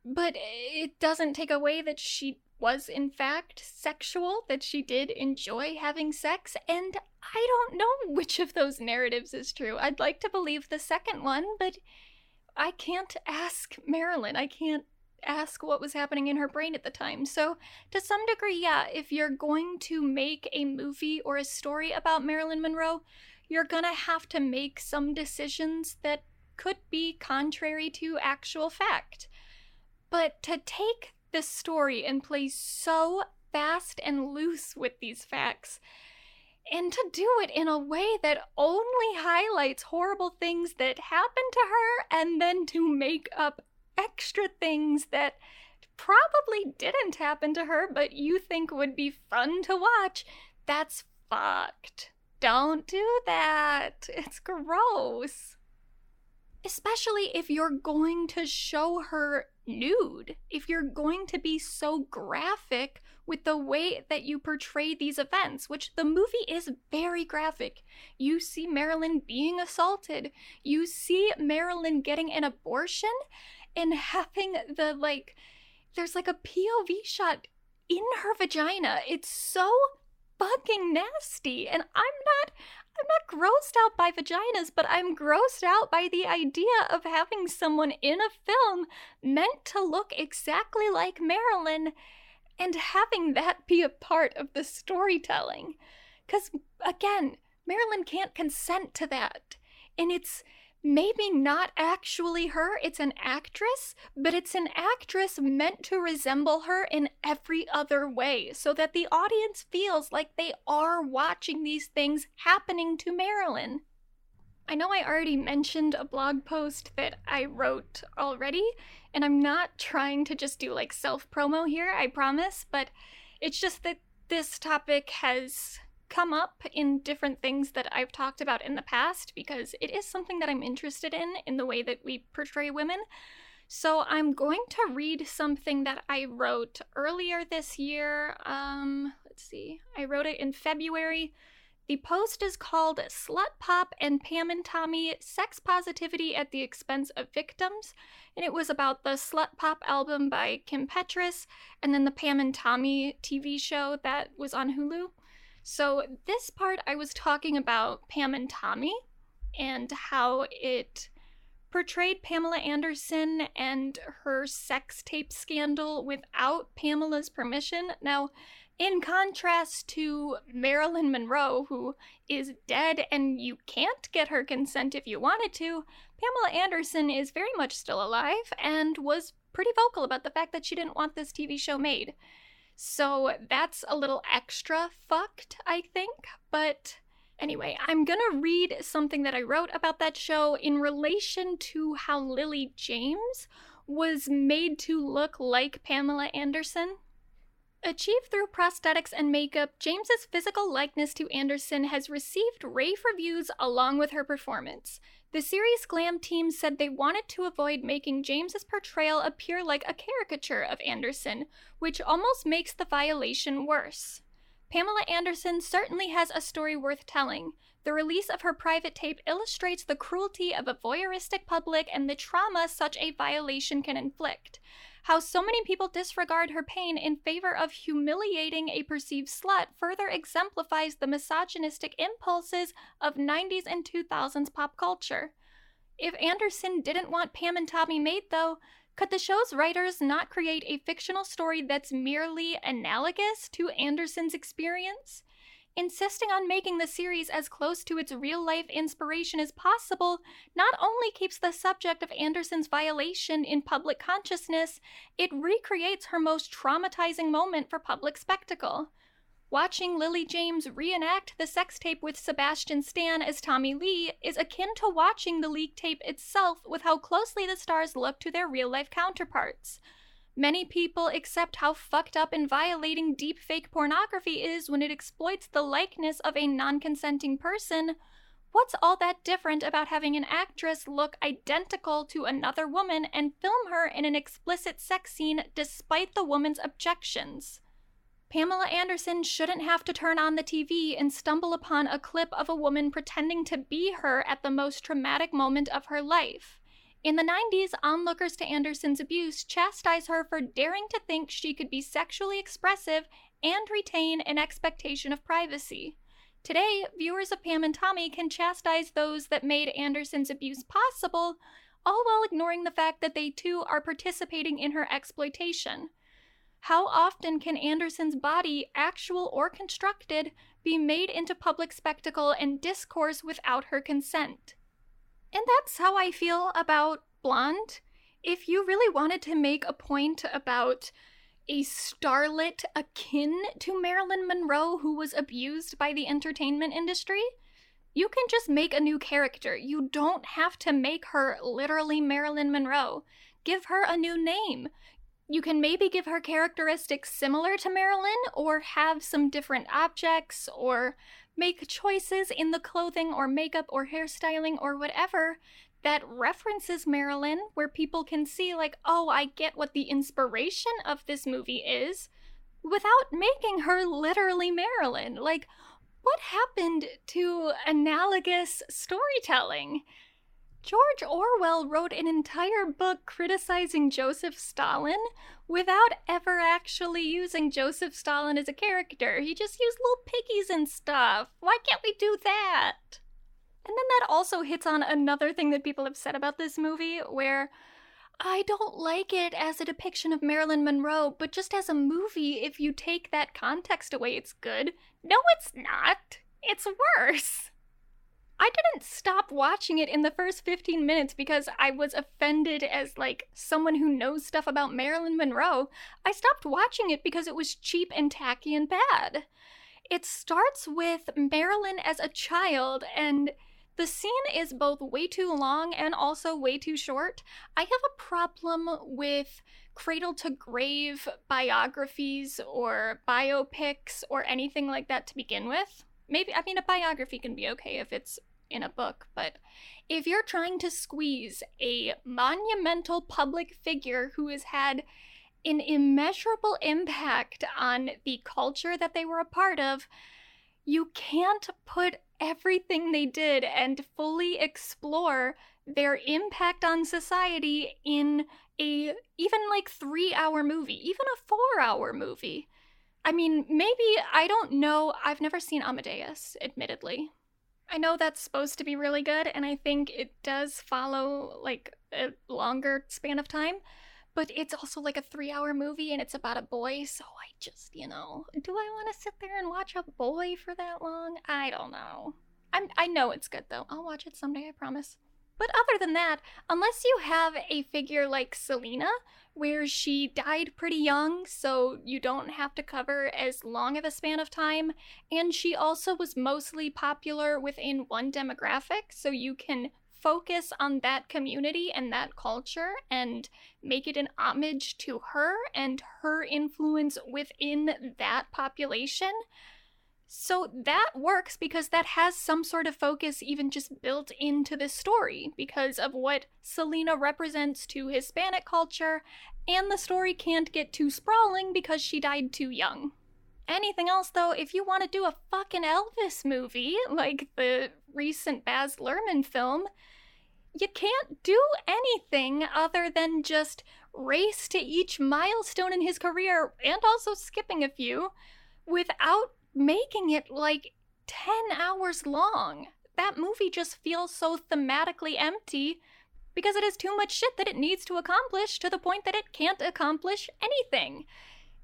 But it doesn't take away that she was in fact sexual, that she did enjoy having sex, and I don't know which of those narratives is true. I'd like to believe the second one, but I can't ask Marilyn. I can't ask what was happening in her brain at the time. So, to some degree, yeah, if you're going to make a movie or a story about Marilyn Monroe, you're gonna have to make some decisions that could be contrary to actual fact. But to take this story and play so fast and loose with these facts. And to do it in a way that only highlights horrible things that happened to her and then to make up extra things that probably didn't happen to her but you think would be fun to watch, that's fucked. Don't do that. It's gross. especially if you're going to show her nude, if you're going to be so graphic with the way that you portray these events, which the movie is very graphic. You see Marilyn being assaulted, you see Marilyn getting an abortion and having the like, there's like a POV shot in her vagina. It's so fucking nasty. And I'm not I'm not grossed out by vaginas, but I'm grossed out by the idea of having someone in a film meant to look exactly like Marilyn and having that be a part of the storytelling. Because, again, Marilyn can't consent to that. And it's maybe not actually her, it's an actress, but it's an actress meant to resemble her in every other way so that the audience feels like they are watching these things happening to Marilyn. I know I already mentioned a blog post that I wrote already, and I'm not trying to just do like self promo here, I promise, but it's just that this topic has come up in different things that I've talked about in the past because it is something that I'm interested in in the way that we portray women. So I'm going to read something that I wrote earlier this year. Um, let's see. I wrote it in February. The post is called Slut Pop and Pam and Tommy Sex Positivity at the Expense of Victims. And it was about the Slut Pop album by Kim Petras and then the Pam and Tommy TV show that was on Hulu. So, this part I was talking about Pam and Tommy and how it portrayed Pamela Anderson and her sex tape scandal without Pamela's permission. Now, in contrast to Marilyn Monroe, who is dead and you can't get her consent if you wanted to, Pamela Anderson is very much still alive and was pretty vocal about the fact that she didn't want this TV show made. So that's a little extra fucked, I think. But anyway, I'm gonna read something that I wrote about that show in relation to how Lily James was made to look like Pamela Anderson. Achieved through prosthetics and makeup, James's physical likeness to Anderson has received rave reviews along with her performance. The series Glam team said they wanted to avoid making James's portrayal appear like a caricature of Anderson, which almost makes the violation worse. Pamela Anderson certainly has a story worth telling. The release of her private tape illustrates the cruelty of a voyeuristic public and the trauma such a violation can inflict. How so many people disregard her pain in favor of humiliating a perceived slut further exemplifies the misogynistic impulses of 90s and 2000s pop culture. If Anderson didn't want Pam and Tommy made, though, could the show's writers not create a fictional story that's merely analogous to Anderson's experience? Insisting on making the series as close to its real life inspiration as possible not only keeps the subject of Anderson's violation in public consciousness, it recreates her most traumatizing moment for public spectacle. Watching Lily James reenact the sex tape with Sebastian Stan as Tommy Lee is akin to watching the leak tape itself with how closely the stars look to their real life counterparts. Many people accept how fucked up and violating deep fake pornography is when it exploits the likeness of a non consenting person. What's all that different about having an actress look identical to another woman and film her in an explicit sex scene despite the woman's objections? Pamela Anderson shouldn't have to turn on the TV and stumble upon a clip of a woman pretending to be her at the most traumatic moment of her life. In the 90s, onlookers to Anderson's abuse chastise her for daring to think she could be sexually expressive and retain an expectation of privacy. Today, viewers of Pam and Tommy can chastise those that made Anderson's abuse possible, all while ignoring the fact that they too are participating in her exploitation. How often can Anderson's body, actual or constructed, be made into public spectacle and discourse without her consent? And that's how I feel about Blonde. If you really wanted to make a point about a starlet akin to Marilyn Monroe who was abused by the entertainment industry, you can just make a new character. You don't have to make her literally Marilyn Monroe. Give her a new name. You can maybe give her characteristics similar to Marilyn or have some different objects or make choices in the clothing or makeup or hairstyling or whatever that references Marilyn, where people can see, like, oh, I get what the inspiration of this movie is, without making her literally Marilyn. Like, what happened to analogous storytelling? George Orwell wrote an entire book criticizing Joseph Stalin without ever actually using Joseph Stalin as a character. He just used little piggies and stuff. Why can't we do that? And then that also hits on another thing that people have said about this movie, where I don't like it as a depiction of Marilyn Monroe, but just as a movie, if you take that context away, it's good. No, it's not. It's worse. I didn't stop watching it in the first 15 minutes because I was offended as like someone who knows stuff about Marilyn Monroe. I stopped watching it because it was cheap and tacky and bad. It starts with Marilyn as a child and the scene is both way too long and also way too short. I have a problem with cradle to grave biographies or biopics or anything like that to begin with maybe I mean a biography can be okay if it's in a book, but if you're trying to squeeze a monumental public figure who has had an immeasurable impact on the culture that they were a part of, you can't put everything they did and fully explore their impact on society in a even like 3 hour movie, even a 4 hour movie. I mean, maybe, I don't know. I've never seen Amadeus, admittedly. I know that's supposed to be really good, and I think it does follow like a longer span of time, but it's also like a three hour movie and it's about a boy, so I just, you know, do I want to sit there and watch a boy for that long? I don't know. I'm, I know it's good though. I'll watch it someday, I promise. But other than that, unless you have a figure like Selena, where she died pretty young, so you don't have to cover as long of a span of time, and she also was mostly popular within one demographic, so you can focus on that community and that culture and make it an homage to her and her influence within that population so that works because that has some sort of focus even just built into the story because of what Selena represents to Hispanic culture, and the story can't get too sprawling because she died too young. Anything else, though, if you want to do a fucking Elvis movie, like the recent Baz Luhrmann film, you can't do anything other than just race to each milestone in his career and also skipping a few without making it like 10 hours long. That movie just feels so thematically empty because it has too much shit that it needs to accomplish to the point that it can't accomplish anything.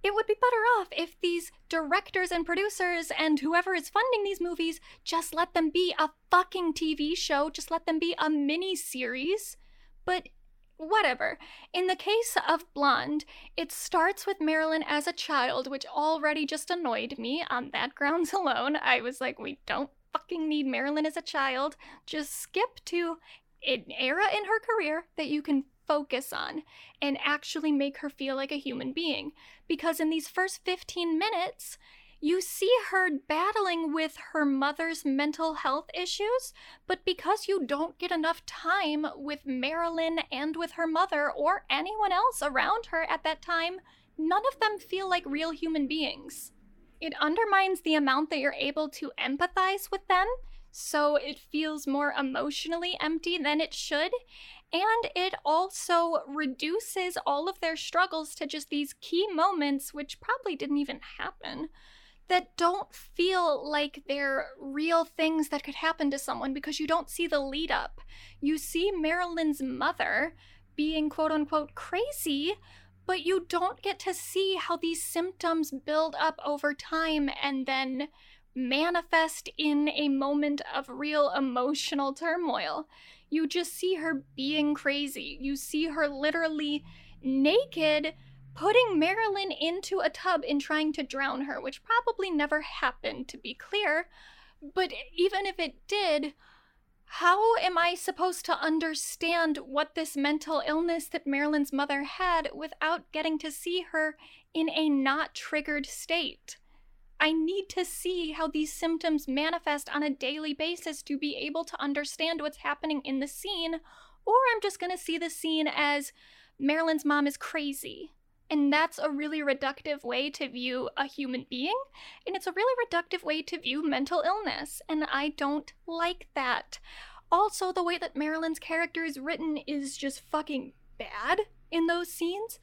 It would be better off if these directors and producers and whoever is funding these movies just let them be a fucking TV show, just let them be a mini series. But whatever. In the case of Blonde, it starts with Marilyn as a child, which already just annoyed me on that grounds alone. I was like, we don't fucking need Marilyn as a child. Just skip to an era in her career that you can focus on and actually make her feel like a human being. Because in these first 15 minutes, you see her battling with her mother's mental health issues, but because you don't get enough time with Marilyn and with her mother or anyone else around her at that time, none of them feel like real human beings. It undermines the amount that you're able to empathize with them, so it feels more emotionally empty than it should. And it also reduces all of their struggles to just these key moments, which probably didn't even happen that don't feel like they're real things that could happen to someone because you don't see the lead up. You see Marilyn's mother being quote unquote crazy, but you don't get to see how these symptoms build up over time and then manifest in a moment of real emotional turmoil. You just see her being crazy. You see her literally naked putting Marilyn into a tub and trying to drown her, which probably never happened, to be clear. But even if it did, how am I supposed to understand what this mental illness that Marilyn's mother had without getting to see her in a not triggered state? I need to see how these symptoms manifest on a daily basis to be able to understand what's happening in the scene, or I'm just going to see the scene as Marilyn's mom is crazy. And that's a really reductive way to view a human being, and it's a really reductive way to view mental illness, and I don't like that. Also, the way that Marilyn's character is written is just fucking bad in those scenes.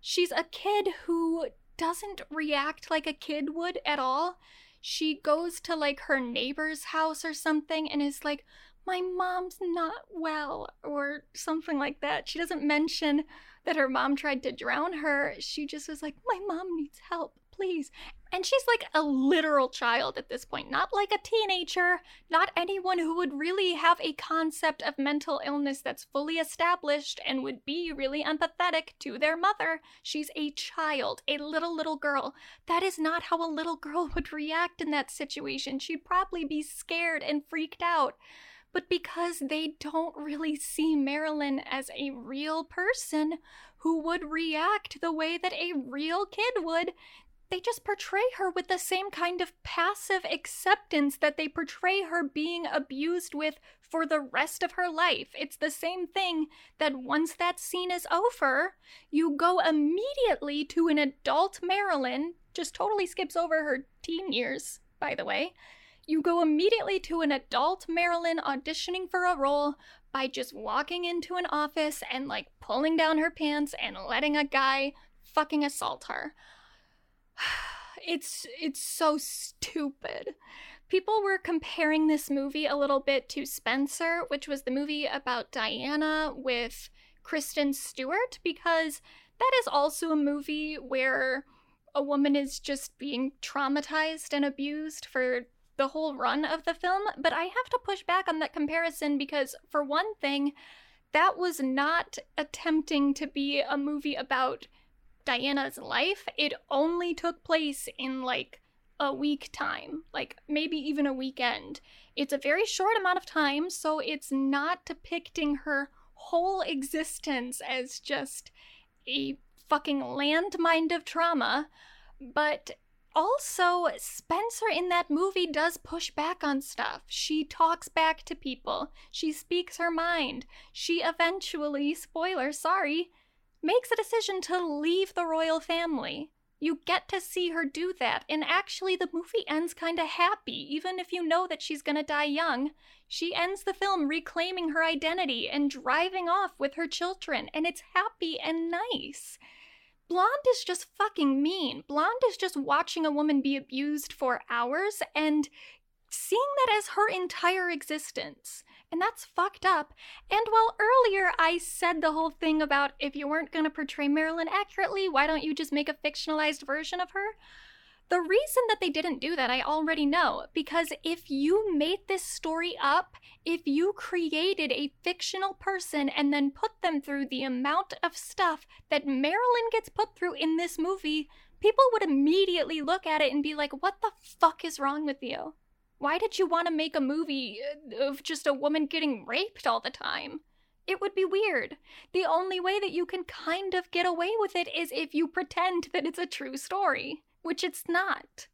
She's a kid who doesn't react like a kid would at all. She goes to like her neighbor's house or something and is like, My mom's not well, or something like that. She doesn't mention that her mom tried to drown her. She just was like, My mom needs help please. And she's like a literal child at this point, not like a teenager, not anyone who would really have a concept of mental illness that's fully established and would be really empathetic to their mother. She's a child, a little, little girl. That is not how a little girl would react in that situation. She'd probably be scared and freaked out. But because they don't really see Marilyn as a real person who would react the way that a real kid would, they just portray her with the same kind of passive acceptance that they portray her being abused with for the rest of her life. It's the same thing that once that scene is over, you go immediately to an adult Marilyn, just totally skips over her teen years, by the way. You go immediately to an adult Marilyn auditioning for a role by just walking into an office and like pulling down her pants and letting a guy fucking assault her. it's it's so stupid. People were comparing this movie a little bit to Spencer, which was the movie about Diana with Kristen Stewart because that is also a movie where a woman is just being traumatized and abused for the whole run of the film, but I have to push back on that comparison because, for one thing, that was not attempting to be a movie about Diana's life, it only took place in like a week time, like maybe even a weekend. It's a very short amount of time, so it's not depicting her whole existence as just a fucking landmine of trauma, but also, Spencer in that movie does push back on stuff. She talks back to people. She speaks her mind. She eventually, spoiler, sorry, makes a decision to leave the royal family. You get to see her do that, and actually, the movie ends kind of happy, even if you know that she's gonna die young. She ends the film reclaiming her identity and driving off with her children, and it's happy and nice. Blonde is just fucking mean. Blonde is just watching a woman be abused for hours and seeing that as her entire existence. And that's fucked up. And while earlier I said the whole thing about if you weren't going to portray Marilyn accurately, why don't you just make a fictionalized version of her? The reason that they didn't do that, I already know. Because if you made this story up, if you created a fictional person and then put them through the amount of stuff that Marilyn gets put through in this movie, people would immediately look at it and be like, what the fuck is wrong with you? Why did you want to make a movie uh, of just a woman getting raped all the time? It would be weird. The only way that you can kind of get away with it is if you pretend that it's a true story, which it's not.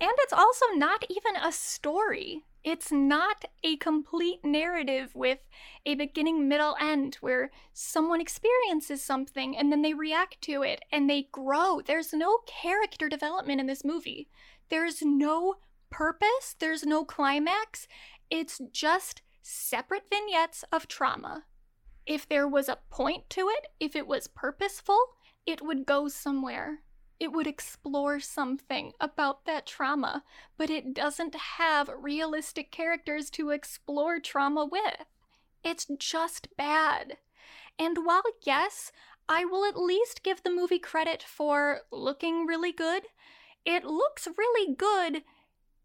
And it's also not even a story. It's not a complete narrative with a beginning, middle, end where someone experiences something and then they react to it and they grow. There's no character development in this movie. There's no purpose, there's no climax. It's just separate vignettes of trauma. If there was a point to it, if it was purposeful, it would go somewhere. It would explore something about that trauma, but it doesn't have realistic characters to explore trauma with. It's just bad. And while, yes, I will at least give the movie credit for looking really good, it looks really good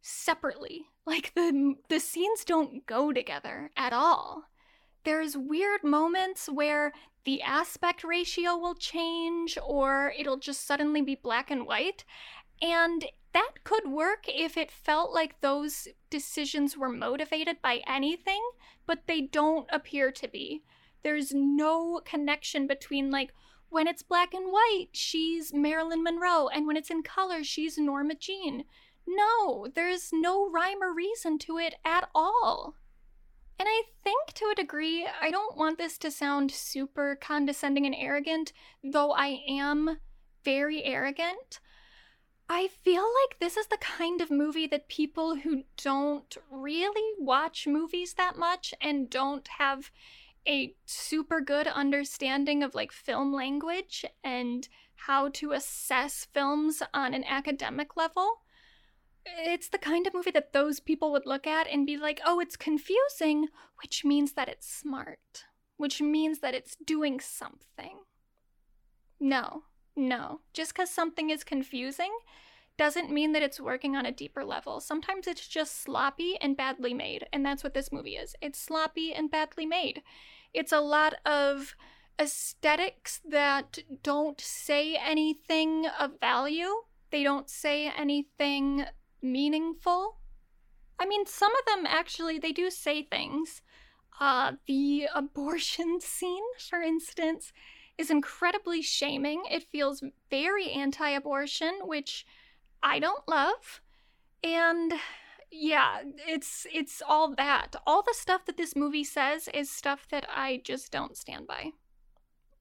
separately. Like the the scenes don't go together at all. There's weird moments where the aspect ratio will change or it'll just suddenly be black and white. And that could work if it felt like those decisions were motivated by anything, but they don't appear to be. There's no connection between like when it's black and white, she's Marilyn Monroe, and when it's in color, she's Norma Jean No, there's no rhyme or reason to it at all. And I think to a degree, I don't want this to sound super condescending and arrogant, though I am very arrogant. I feel like this is the kind of movie that people who don't really watch movies that much and don't have a super good understanding of like film language and how to assess films on an academic level it's the kind of movie that those people would look at and be like, oh, it's confusing, which means that it's smart, which means that it's doing something. No, no. Just because something is confusing doesn't mean that it's working on a deeper level. Sometimes it's just sloppy and badly made, and that's what this movie is. It's sloppy and badly made. It's a lot of aesthetics that don't say anything of value. They don't say anything meaningful. I mean, some of them actually they do say things. Uh, the abortion scene, for instance, is incredibly shaming. It feels very anti-abortion, which I don't love. And yeah, it's it's all that. All the stuff that this movie says is stuff that I just don't stand by.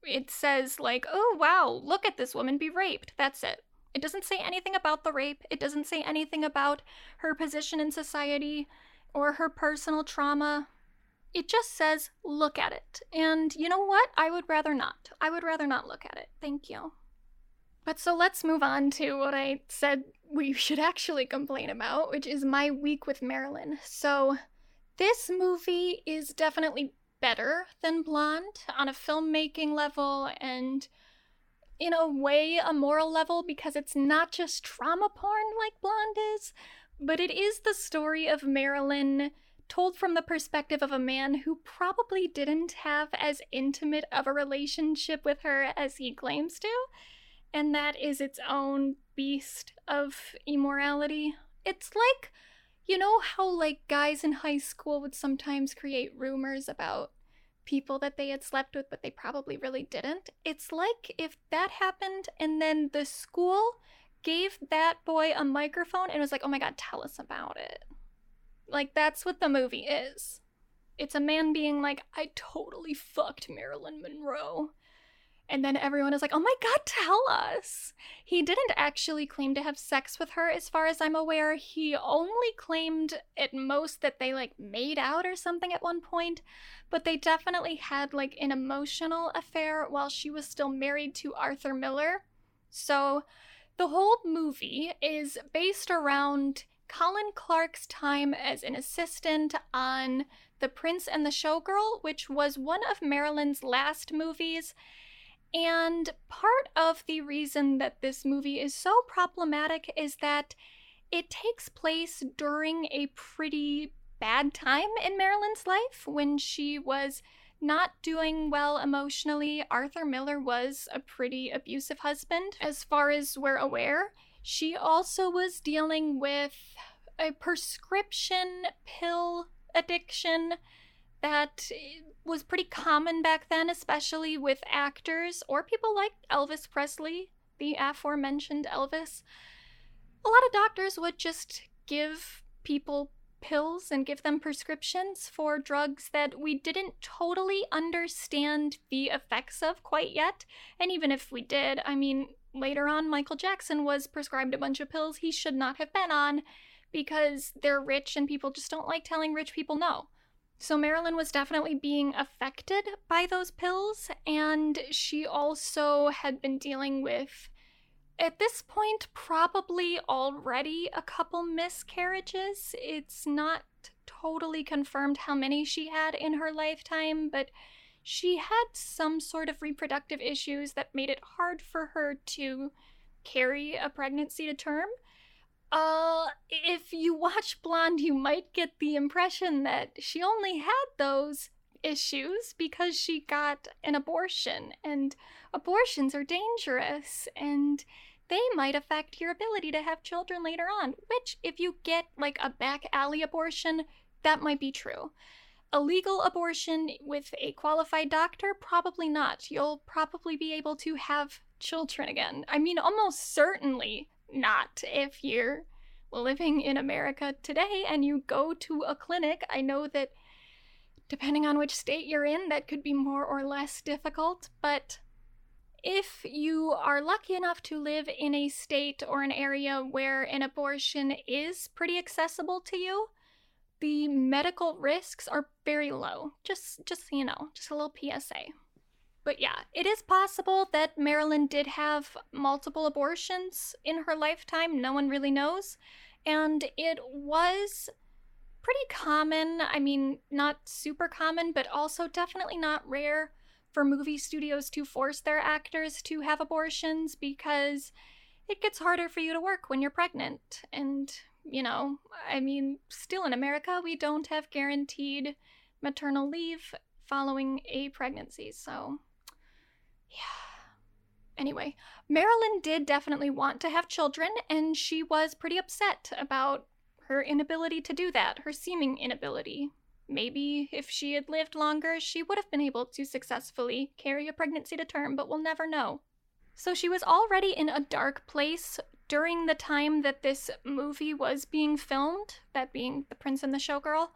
It says like, "Oh wow, look at this woman be raped." That's it. It doesn't say anything about the rape. It doesn't say anything about her position in society or her personal trauma. It just says, look at it. And you know what? I would rather not. I would rather not look at it. Thank you. But so let's move on to what I said we should actually complain about, which is my week with Marilyn. So this movie is definitely better than Blonde on a filmmaking level and in a way a moral level because it's not just trauma porn like Blonde is, but it is the story of Marilyn told from the perspective of a man who probably didn't have as intimate of a relationship with her as he claims to. And that is its own beast of immorality. It's like, you know, how like guys in high school would sometimes create rumors about people that they had slept with, but they probably really didn't. It's like if that happened and then the school gave that boy a microphone and was like, oh my god, tell us about it. Like, that's what the movie is. It's a man being like, I totally fucked Marilyn Monroe. And then everyone is like, oh my god, tell us. He didn't actually claim to have sex with her, as far as I'm aware. He only claimed at most that they like made out or something at one point, but they definitely had like an emotional affair while she was still married to Arthur Miller. So the whole movie is based around Colin Clark's time as an assistant on The Prince and the Showgirl, which was one of Marilyn's last movies and part of the reason that this movie is so problematic is that it takes place during a pretty bad time in Marilyn's life when she was not doing well emotionally. Arthur Miller was a pretty abusive husband, as far as we're aware. She also was dealing with a prescription pill addiction that was pretty common back then, especially with actors or people like Elvis Presley, the aforementioned Elvis. A lot of doctors would just give people pills and give them prescriptions for drugs that we didn't totally understand the effects of quite yet. And even if we did, I mean, later on, Michael Jackson was prescribed a bunch of pills he should not have been on because they're rich and people just don't like telling rich people no. So Marilyn was definitely being affected by those pills, and she also had been dealing with, at this point, probably already a couple miscarriages. It's not totally confirmed how many she had in her lifetime, but she had some sort of reproductive issues that made it hard for her to carry a pregnancy to term. Uh, if you watch Blonde, you might get the impression that she only had those issues because she got an abortion, and abortions are dangerous, and they might affect your ability to have children later on. Which, if you get like a back alley abortion, that might be true. A legal abortion with a qualified doctor, probably not. You'll probably be able to have children again. I mean, almost certainly not if you're living in America today and you go to a clinic, I know that depending on which state you're in, that could be more or less difficult, but if you are lucky enough to live in a state or an area where an abortion is pretty accessible to you, the medical risks are very low. Just just so you know, just a little PSA. But yeah, it is possible that Marilyn did have multiple abortions in her lifetime. No one really knows. And it was pretty common. I mean, not super common, but also definitely not rare for movie studios to force their actors to have abortions because it gets harder for you to work when you're pregnant. And, you know, I mean, still in America, we don't have guaranteed maternal leave following a pregnancy. So yeah. Anyway, Marilyn did definitely want to have children, and she was pretty upset about her inability to do that, her seeming inability. Maybe if she had lived longer, she would have been able to successfully carry a pregnancy to term, but we'll never know. So she was already in a dark place during the time that this movie was being filmed, that being The Prince and the Showgirl.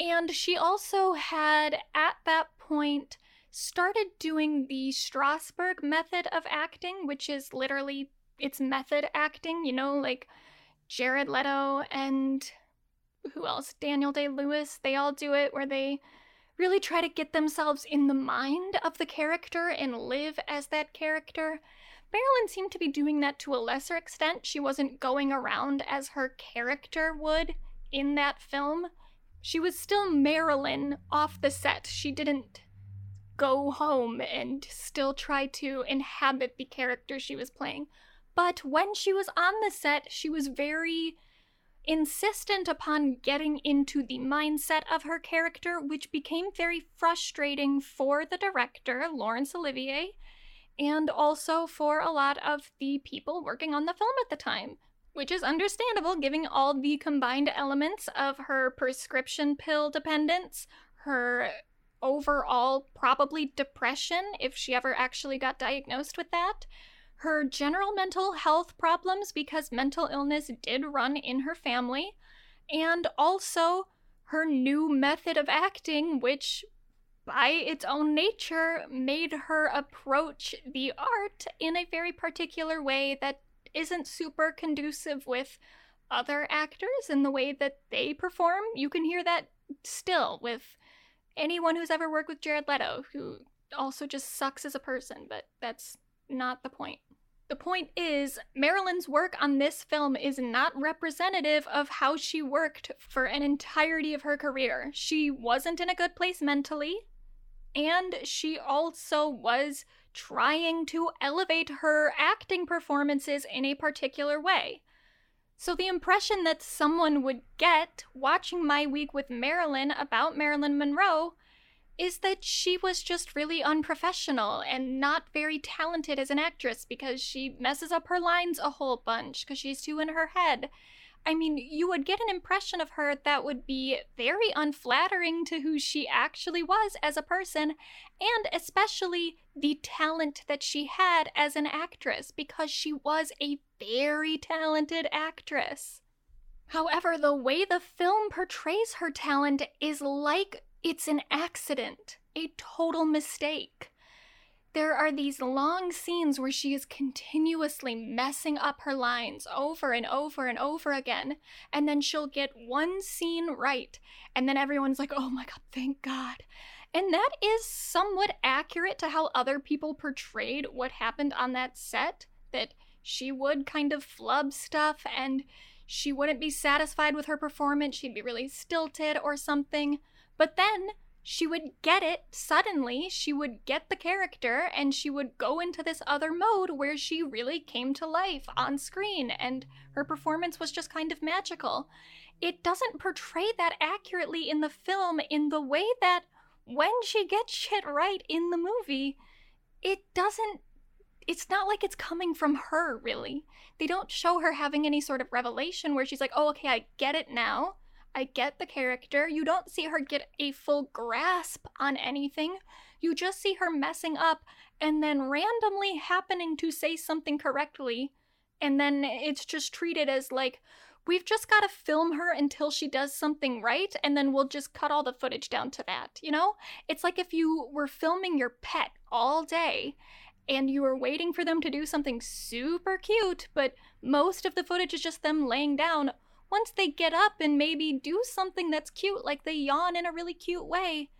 And she also had, at that point, started doing the Strasberg method of acting, which is literally it's method acting, you know, like Jared Leto and who else? Daniel Day Lewis. They all do it where they really try to get themselves in the mind of the character and live as that character. Marilyn seemed to be doing that to a lesser extent. She wasn't going around as her character would in that film. She was still Marilyn off the set. She didn't go home and still try to inhabit the character she was playing. But when she was on the set, she was very insistent upon getting into the mindset of her character, which became very frustrating for the director, Laurence Olivier, and also for a lot of the people working on the film at the time. Which is understandable given all the combined elements of her prescription pill dependence, her overall probably depression if she ever actually got diagnosed with that. Her general mental health problems because mental illness did run in her family, and also her new method of acting, which by its own nature made her approach the art in a very particular way that isn't super conducive with other actors in the way that they perform. You can hear that still with anyone who's ever worked with Jared Leto, who also just sucks as a person, but that's not the point. The point is, Marilyn's work on this film is not representative of how she worked for an entirety of her career. She wasn't in a good place mentally, and she also was trying to elevate her acting performances in a particular way. So, the impression that someone would get watching my week with Marilyn about Marilyn Monroe is that she was just really unprofessional and not very talented as an actress because she messes up her lines a whole bunch because she's too in her head. I mean, you would get an impression of her that would be very unflattering to who she actually was as a person, and especially the talent that she had as an actress, because she was a very talented actress. However, the way the film portrays her talent is like it's an accident, a total mistake. There are these long scenes where she is continuously messing up her lines over and over and over again, and then she'll get one scene right, and then everyone's like, oh my god, thank God. And that is somewhat accurate to how other people portrayed what happened on that set, that she would kind of flub stuff and she wouldn't be satisfied with her performance, she'd be really stilted or something. But then she would get it suddenly. She would get the character and she would go into this other mode where she really came to life on screen and her performance was just kind of magical. It doesn't portray that accurately in the film in the way that when she gets shit right in the movie, it doesn't. It's not like it's coming from her, really. They don't show her having any sort of revelation where she's like, oh, okay, I get it now I get the character. You don't see her get a full grasp on anything. You just see her messing up and then randomly happening to say something correctly. And then it's just treated as like, we've just got to film her until she does something right, and then we'll just cut all the footage down to that, you know? It's like if you were filming your pet all day and you were waiting for them to do something super cute, but most of the footage is just them laying down. Once they get up and maybe do something that's cute, like they yawn in a really cute way,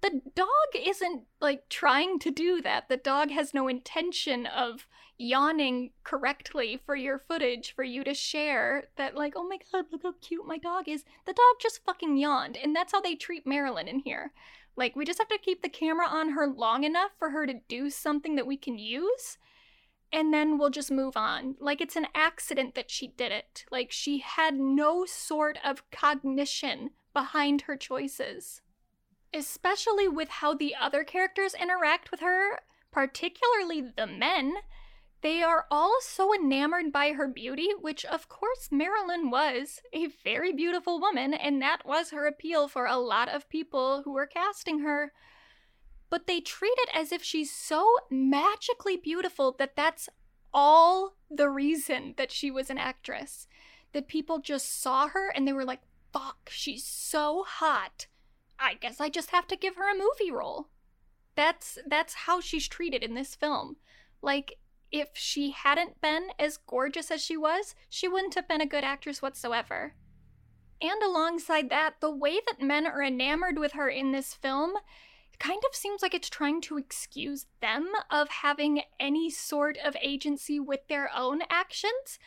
the dog isn't like trying to do that. The dog has no intention of yawning correctly for your footage for you to share that like oh my god look how cute my dog is the dog just fucking yawned and that's how they treat marilyn in here like we just have to keep the camera on her long enough for her to do something that we can use and then we'll just move on. Like it's an accident that she did it. Like she had no sort of cognition behind her choices. Especially with how the other characters interact with her particularly the men they are all so enamored by her beauty, which of course Marilyn was a very beautiful woman, and that was her appeal for a lot of people who were casting her. But they treat it as if she's so magically beautiful that that's all the reason that she was an actress. That people just saw her and they were like, fuck, she's so hot. I guess I just have to give her a movie role. That's that's how she's treated in this film. Like if she hadn't been as gorgeous as she was, she wouldn't have been a good actress whatsoever. And alongside that, the way that men are enamored with her in this film kind of seems like it's trying to excuse them of having any sort of agency with their own actions.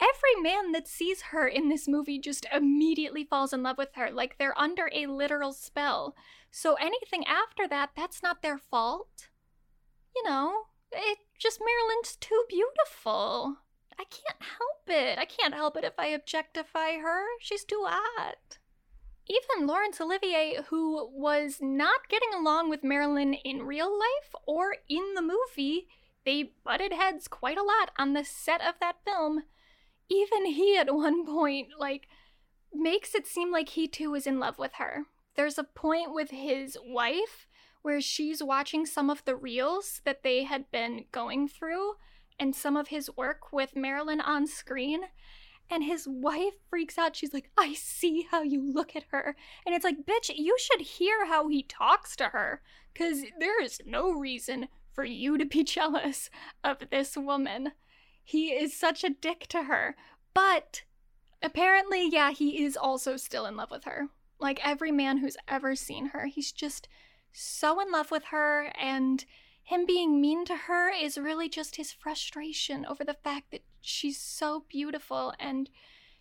Every man that sees her in this movie just immediately falls in love with her, like they're under a literal spell. So anything after that, that's not their fault. You know, it just Marilyn's too beautiful. I can't help it. I can't help it if I objectify her. She's too hot. Even Laurence Olivier, who was not getting along with Marilyn in real life or in the movie, they butted heads quite a lot on the set of that film. Even he, at one point, like, makes it seem like he too is in love with her. There's a point with his wife where she's watching some of the reels that they had been going through and some of his work with Marilyn on screen. And his wife freaks out. She's like, I see how you look at her. And it's like, bitch, you should hear how he talks to her. Because there is no reason for you to be jealous of this woman. He is such a dick to her. But apparently, yeah, he is also still in love with her. Like every man who's ever seen her, he's just so in love with her, and him being mean to her is really just his frustration over the fact that she's so beautiful and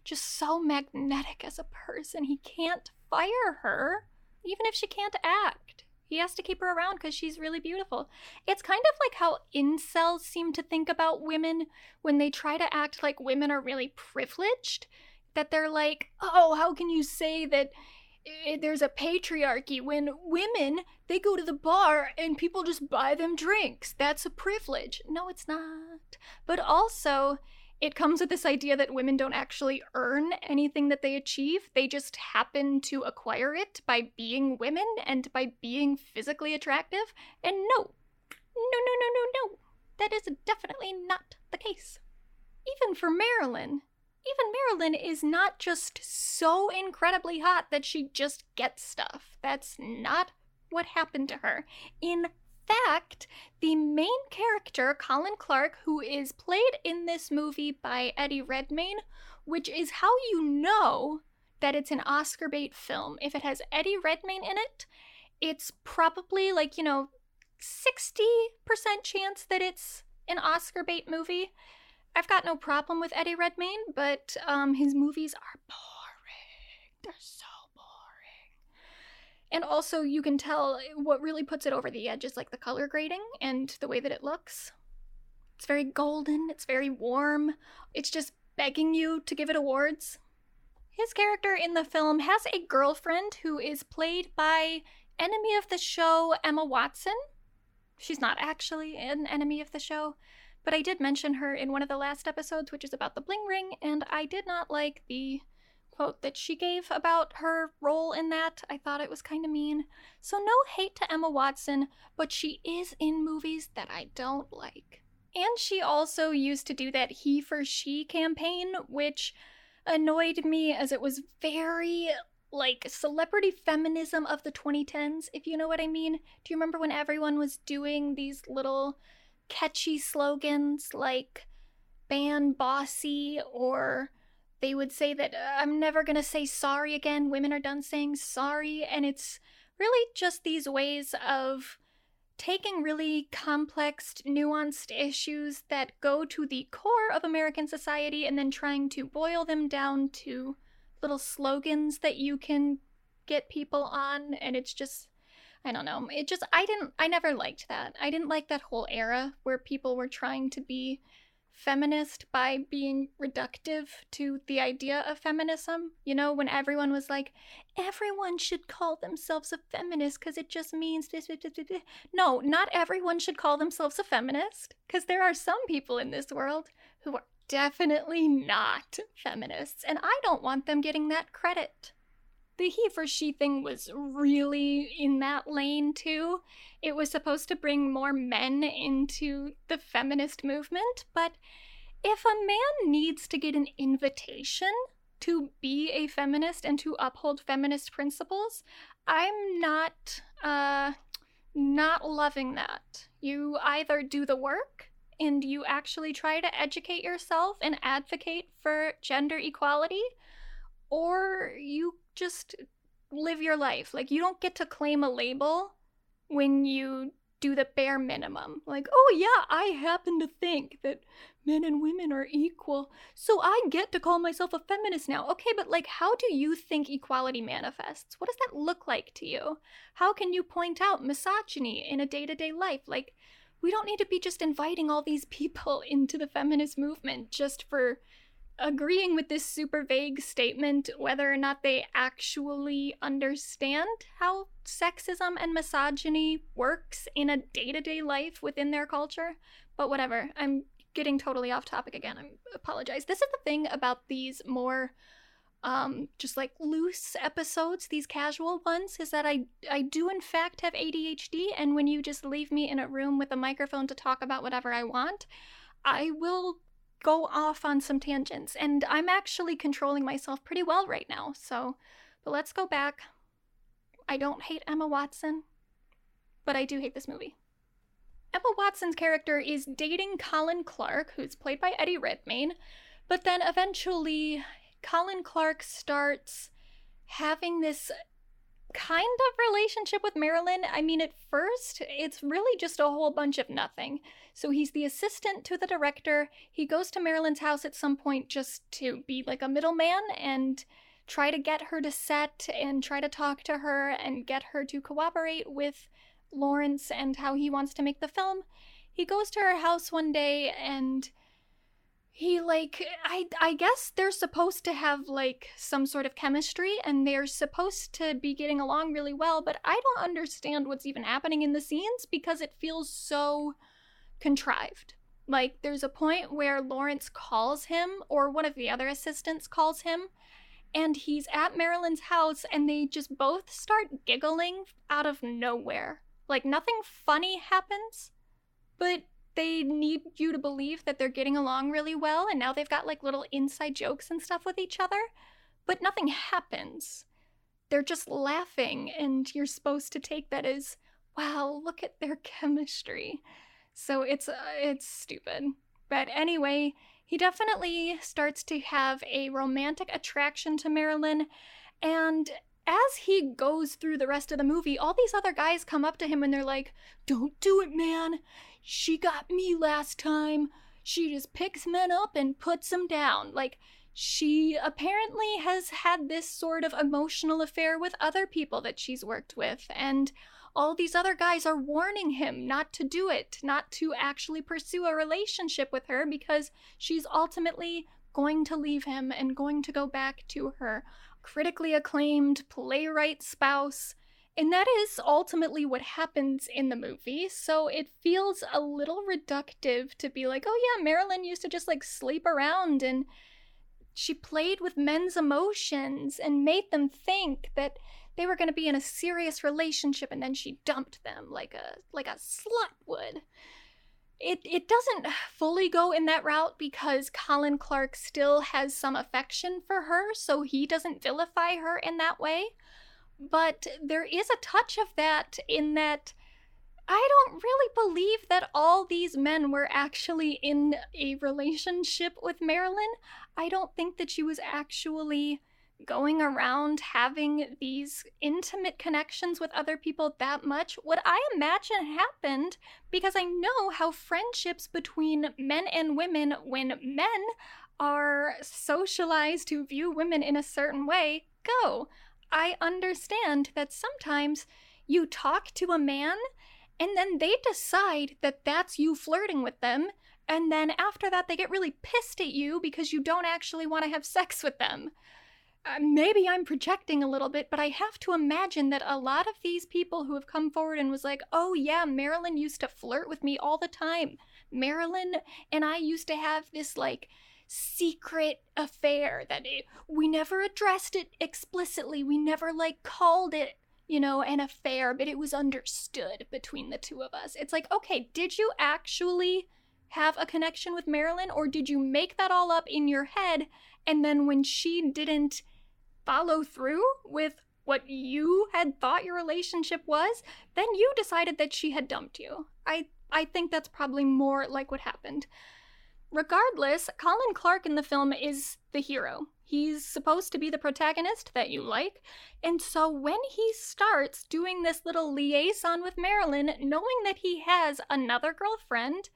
just so magnetic as a person. He can't fire her, even if she can't act. He has to keep her around because she's really beautiful. It's kind of like how incels seem to think about women when they try to act like women are really privileged. That they're like, oh, how can you say that Eh, there's a patriarchy. When women they go to the bar and people just buy them drinks. That's a privilege. No it's not. But also it comes with this idea that women don't actually earn anything that they achieve. They just happen to acquire it by being women and by being physically attractive. And no no no no no no. That is definitely not the case. Even for marilyn even Marilyn is not just so incredibly hot that she just gets stuff. That's not what happened to her. In fact, the main character, Colin Clark, who is played in this movie by Eddie Redmayne, which is how you know that it's an Oscar bait film. If it has Eddie Redmayne in it, it's probably like, you know, 60% chance that it's an Oscar bait movie. I've got no problem with Eddie Redmayne, but um, his movies are boring. They're so boring. And also, you can tell what really puts it over the edge is like the color grading and the way that it looks. It's very golden, it's very warm, it's just begging you to give it awards. His character in the film has a girlfriend who is played by enemy of the show Emma Watson. She's not actually an enemy of the show. But I did mention her in one of the last episodes, which is about the bling ring, and I did not like the quote that she gave about her role in that. I thought it was kind of mean. So, no hate to Emma Watson, but she is in movies that I don't like. And she also used to do that he for she campaign, which annoyed me as it was very like celebrity feminism of the 2010s, if you know what I mean. Do you remember when everyone was doing these little catchy slogans like ban bossy or they would say that uh, I'm never going to say sorry again. Women are done saying sorry. And it's really just these ways of taking really complex, nuanced issues that go to the core of American society and then trying to boil them down to little slogans that you can get people on. And it's just, I don't know. It just, I didn't, I never liked that. I didn't like that whole era where people were trying to be feminist by being reductive to the idea of feminism. You know, when everyone was like, everyone should call themselves a feminist because it just means this, this, this, this. No, not everyone should call themselves a feminist because there are some people in this world who are definitely not feminists, and I don't want them getting that credit the he for she thing was really in that lane too. It was supposed to bring more men into the feminist movement, but if a man needs to get an invitation to be a feminist and to uphold feminist principles, I'm not uh not loving that. You either do the work and you actually try to educate yourself and advocate for gender equality, or you just live your life. Like, you don't get to claim a label when you do the bare minimum. Like, oh yeah, I happen to think that men and women are equal, so I get to call myself a feminist now. Okay, but like, how do you think equality manifests? What does that look like to you? How can you point out misogyny in a day to day life? Like, we don't need to be just inviting all these people into the feminist movement just for agreeing with this super vague statement whether or not they actually understand how sexism and misogyny works in a day-to-day life within their culture? But whatever i'm getting totally off topic again i apologize. This is the thing about these more um just like loose episodes these casual ones is that i i do in fact have adhd and when you just leave me in a room with a microphone to talk about whatever i want i will go off on some tangents, and I'm actually controlling myself pretty well right now. So, but let's go back. I don't hate Emma Watson, but I do hate this movie. Emma Watson's character is dating Colin Clark, who's played by Eddie Redmayne, but then eventually Colin Clark starts having this kind of relationship with Marilyn. I mean, at first, it's really just a whole bunch of nothing. So he's the assistant to the director. He goes to Marilyn's house at some point just to be like a middleman and try to get her to set and try to talk to her and get her to cooperate with Laurence and how he wants to make the film. He goes to her house one day and he like I I guess they're supposed to have like some sort of chemistry and they're supposed to be getting along really well, but I don't understand what's even happening in the scenes because it feels so contrived. Like there's a point where Laurence calls him or one of the other assistants calls him and he's at Marilyn's house and they just both start giggling out of nowhere. Like nothing funny happens, but they need you to believe that they're getting along really well and now they've got like little inside jokes and stuff with each other, but nothing happens. They're just laughing and you're supposed to take that as wow, look at their chemistry. So it's uh, it's stupid. But anyway, he definitely starts to have a romantic attraction to Marilyn and as he goes through the rest of the movie, all these other guys come up to him and they're like, Don't do it, man. She got me last time. She just picks men up and puts them down. Like, she apparently has had this sort of emotional affair with other people that she's worked with. And all these other guys are warning him not to do it, not to actually pursue a relationship with her because she's ultimately going to leave him and going to go back to her critically acclaimed playwright spouse. And that is ultimately what happens in the movie. So it feels a little reductive to be like, oh yeah, Marilyn used to just like sleep around and she played with men's emotions and made them think that they were going to be in a serious relationship and then she dumped them like a like a slut would. it it doesn't fully go in that route because Colin Clark still has some affection for her, so he doesn't vilify her in that way. But there is a touch of that in that I don't really believe that all these men were actually in a relationship with Marilyn. I don't think that she was actually going around having these intimate connections with other people that much. What I imagine happened, because I know how friendships between men and women, when men are socialized to view women in a certain way, go. I understand that sometimes you talk to a man and then they decide that that's you flirting with them. And then after that, they get really pissed at you because you don't actually want to have sex with them. Uh, maybe I'm projecting a little bit, but I have to imagine that a lot of these people who have come forward and was like, oh yeah, Marilyn used to flirt with me all the time. Marilyn and I used to have this like secret affair that it, we never addressed it explicitly. We never like called it, you know, an affair, but it was understood between the two of us. It's like, okay, did you actually have a connection with Marilyn or did you make that all up in your head and then when she didn't follow through with what you had thought your relationship was, then you decided that she had dumped you. I I think that's probably more like what happened. Regardless, Colin Clark in the film is the hero. He's supposed to be the protagonist that you like. And so when he starts doing this little liaison with Marilyn, knowing that he has another girlfriend,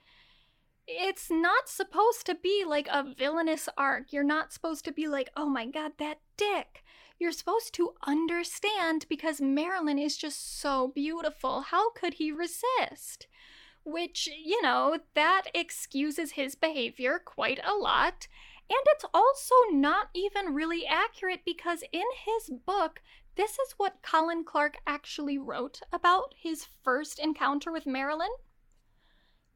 it's not supposed to be like a villainous arc. You're not supposed to be like, oh my god, that dick. You're supposed to understand because Marilyn is just so beautiful. How could he resist? Which, you know, that excuses his behavior quite a lot. And it's also not even really accurate because in his book, this is what Colin Clark actually wrote about his first encounter with Marilyn.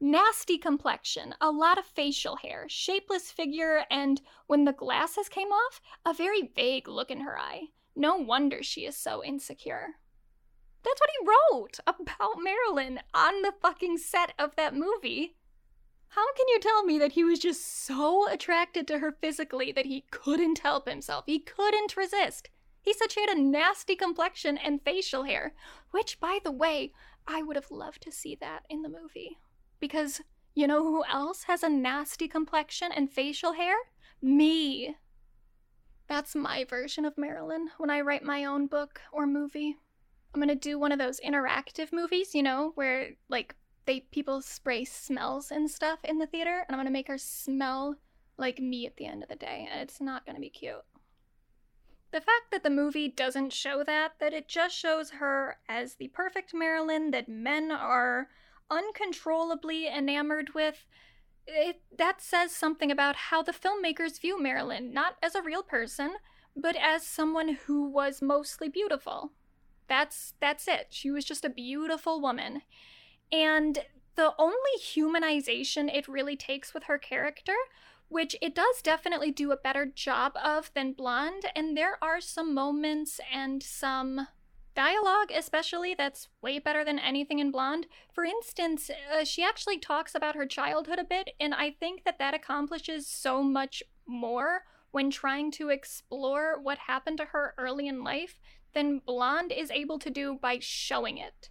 Nasty complexion, a lot of facial hair, shapeless figure, and when the glasses came off, a very vague look in her eye. No wonder she is so insecure. That's what he wrote about Marilyn on the fucking set of that movie. How can you tell me that he was just so attracted to her physically that he couldn't help himself? He couldn't resist. He said she had a nasty complexion and facial hair, which, by the way, I would have loved to see that in the movie. Because you know who else has a nasty complexion and facial hair? Me. That's my version of Marilyn when I write my own book or movie. I'm gonna do one of those interactive movies, you know, where like they people spray smells and stuff in the theater, and I'm gonna make her smell like me at the end of the day, and it's not gonna be cute. The fact that the movie doesn't show that, that it just shows her as the perfect Marilyn that men are uncontrollably enamored with, it, that says something about how the filmmakers view Marilyn, not as a real person, but as someone who was mostly beautiful. That's that's it. She was just a beautiful woman. And the only humanization it really takes with her character, which it does definitely do a better job of than Blonde, and there are some moments and some dialogue, especially, that's way better than anything in Blonde. For instance, uh, she actually talks about her childhood a bit, and I think that that accomplishes so much more when trying to explore what happened to her early in life than Blonde is able to do by showing it.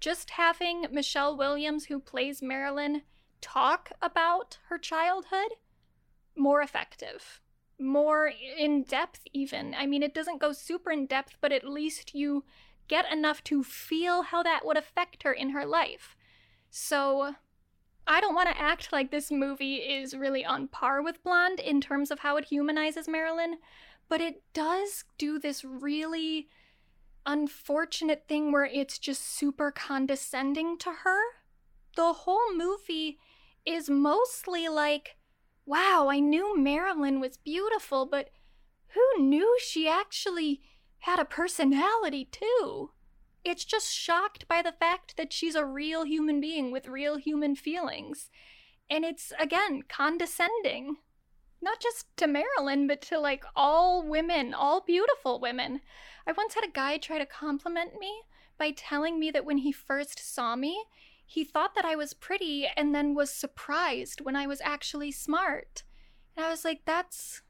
Just having Michelle Williams, who plays Marilyn, talk about her childhood, more effective more in depth even i mean it doesn't go super in depth but at least you get enough to feel how that would affect her in her life. So I don't want to act like this movie is really on par with Blonde in terms of how it humanizes Marilyn, but it does do this really unfortunate thing where it's just super condescending to her. The whole movie is mostly like, wow, I knew Marilyn was beautiful, but who knew she actually had a personality too. It's just shocked by the fact that she's a real human being with real human feelings. And it's, again, condescending. Not just to Marilyn, but to like all women, all beautiful women. I once had a guy try to compliment me by telling me that when he first saw me, he thought that I was pretty and then was surprised when I was actually smart. And I was like, that's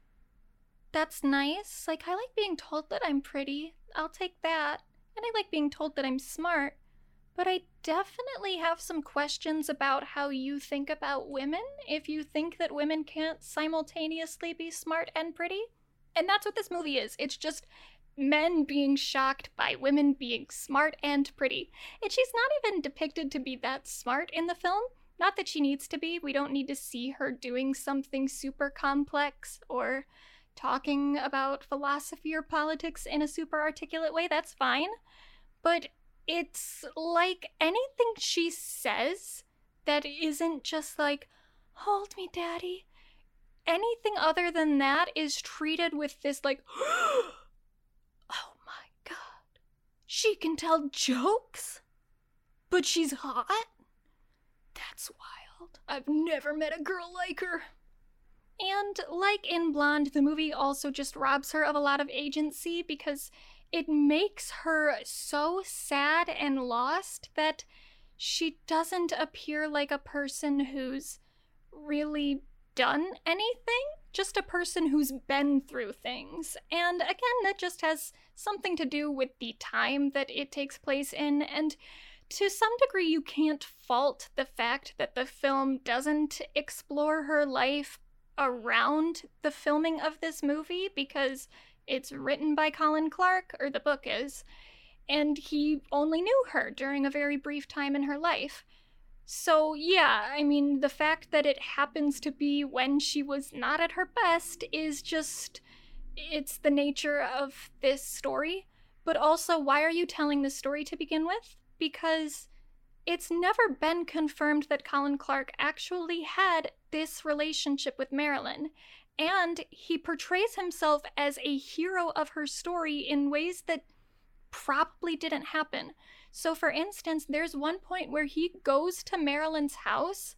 that's nice. Like I like being told that I'm pretty. I'll take that. And I like being told that I'm smart. But I definitely have some questions about how you think about women if you think that women can't simultaneously be smart and pretty. And that's what this movie is. It's just men being shocked by women being smart and pretty. And she's not even depicted to be that smart in the film. Not that she needs to be. We don't need to see her doing something super complex or talking about philosophy or politics in a super articulate way. That's fine. But it's like anything she says that isn't just like, hold me, daddy. Anything other than that is treated with this, like, oh. She can tell jokes? But she's hot? That's wild. I've never met a girl like her. And like in Blonde, the movie also just robs her of a lot of agency because it makes her so sad and lost that she doesn't appear like a person who's really done anything, just a person who's been through things. And again, that just has something to do with the time that it takes place in. And to some degree, you can't fault the fact that the film doesn't explore her life around the filming of this movie because it's written by Colin Clark, or the book is, and he only knew her during a very brief time in her life. So, yeah, I mean, the fact that it happens to be when she was not at her best is just. It's the nature of this story. But also, why are you telling this story to begin with? Because it's never been confirmed that Colin Clark actually had this relationship with Marilyn. And he portrays himself as a hero of her story in ways that probably didn't happen. So, for instance, there's one point where he goes to Marilyn's house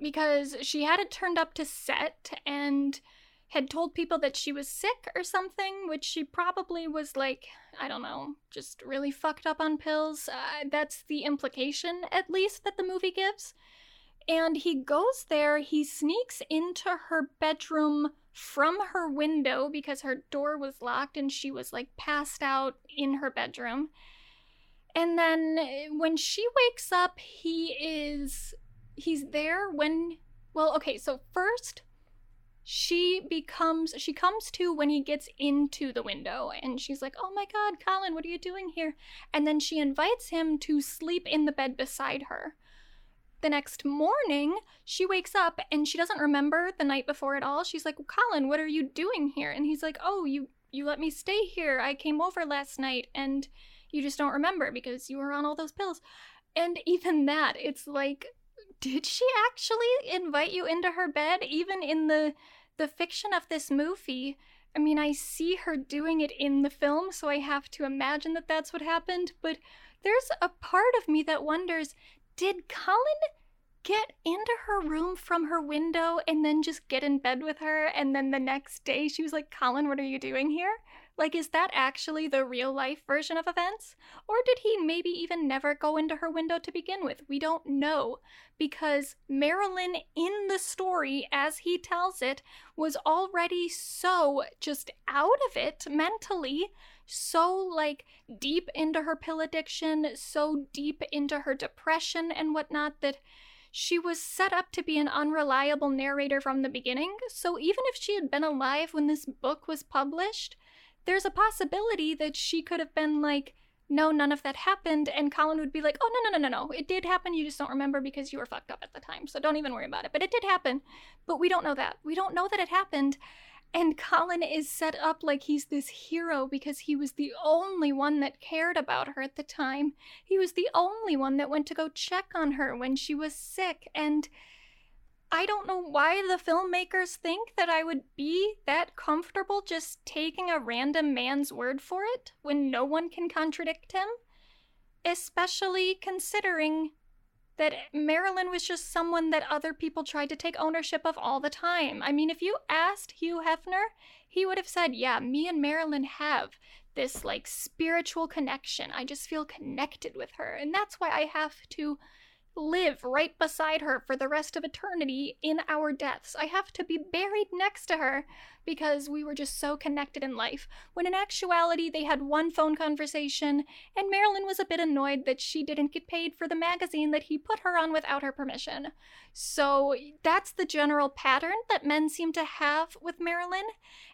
because she hadn't turned up to set and had told people that she was sick or something, which she probably was like, I don't know, just really fucked up on pills. Uh, that's the implication, at least, that the movie gives. And he goes there, he sneaks into her bedroom from her window because her door was locked and she was like passed out in her bedroom. And then eh, when she wakes up, he is he's there when well, okay, so first she becomes she comes to when he gets into the window and she's like oh my god colin what are you doing here and then she invites him to sleep in the bed beside her the next morning, she wakes up and she doesn't remember the night before at all. She's like, "Colin, what are you doing here?" And he's like, "Oh, you you let me stay here. I came over last night and you just don't remember because you were on all those pills." And even that, it's like, did she actually invite you into her bed even in the the fiction of this movie? I mean, I see her doing it in the film, so I have to imagine that that's what happened, but there's a part of me that wonders did Colin get into her room from her window and then just get in bed with her? And then the next day she was like, Colin, what are you doing here? Like, is that actually the real life version of events? Or did he maybe even never go into her window to begin with? We don't know. Because Marilyn, in the story, as he tells it, was already so just out of it mentally so like deep into her pill addiction, so deep into her depression and whatnot that she was set up to be an unreliable narrator from the beginning. So even if she had been alive when this book was published, there's a possibility that she could have been like, no, none of that happened. And Colin would be like, oh, no, no, no, no, no. It did happen. You just don't remember because you were fucked up at the time. So don't even worry about it. But it did happen. But we don't know that. We don't know that it happened. And Colin is set up like he's this hero because he was the only one that cared about her at the time. He was the only one that went to go check on her when she was sick. And I don't know why the filmmakers think that I would be that comfortable just taking a random man's word for it when no one can contradict him. Especially considering that Marilyn was just someone that other people tried to take ownership of all the time. I mean, if you asked Hugh Hefner, he would have said, Yeah, me and Marilyn have this like spiritual connection. I just feel connected with her. And that's why I have to live right beside her for the rest of eternity in our deaths. I have to be buried next to her because we were just so connected in life. When in actuality, they had one phone conversation, and Marilyn was a bit annoyed that she didn't get paid for the magazine that he put her on without her permission. So that's the general pattern that men seem to have with Marilyn,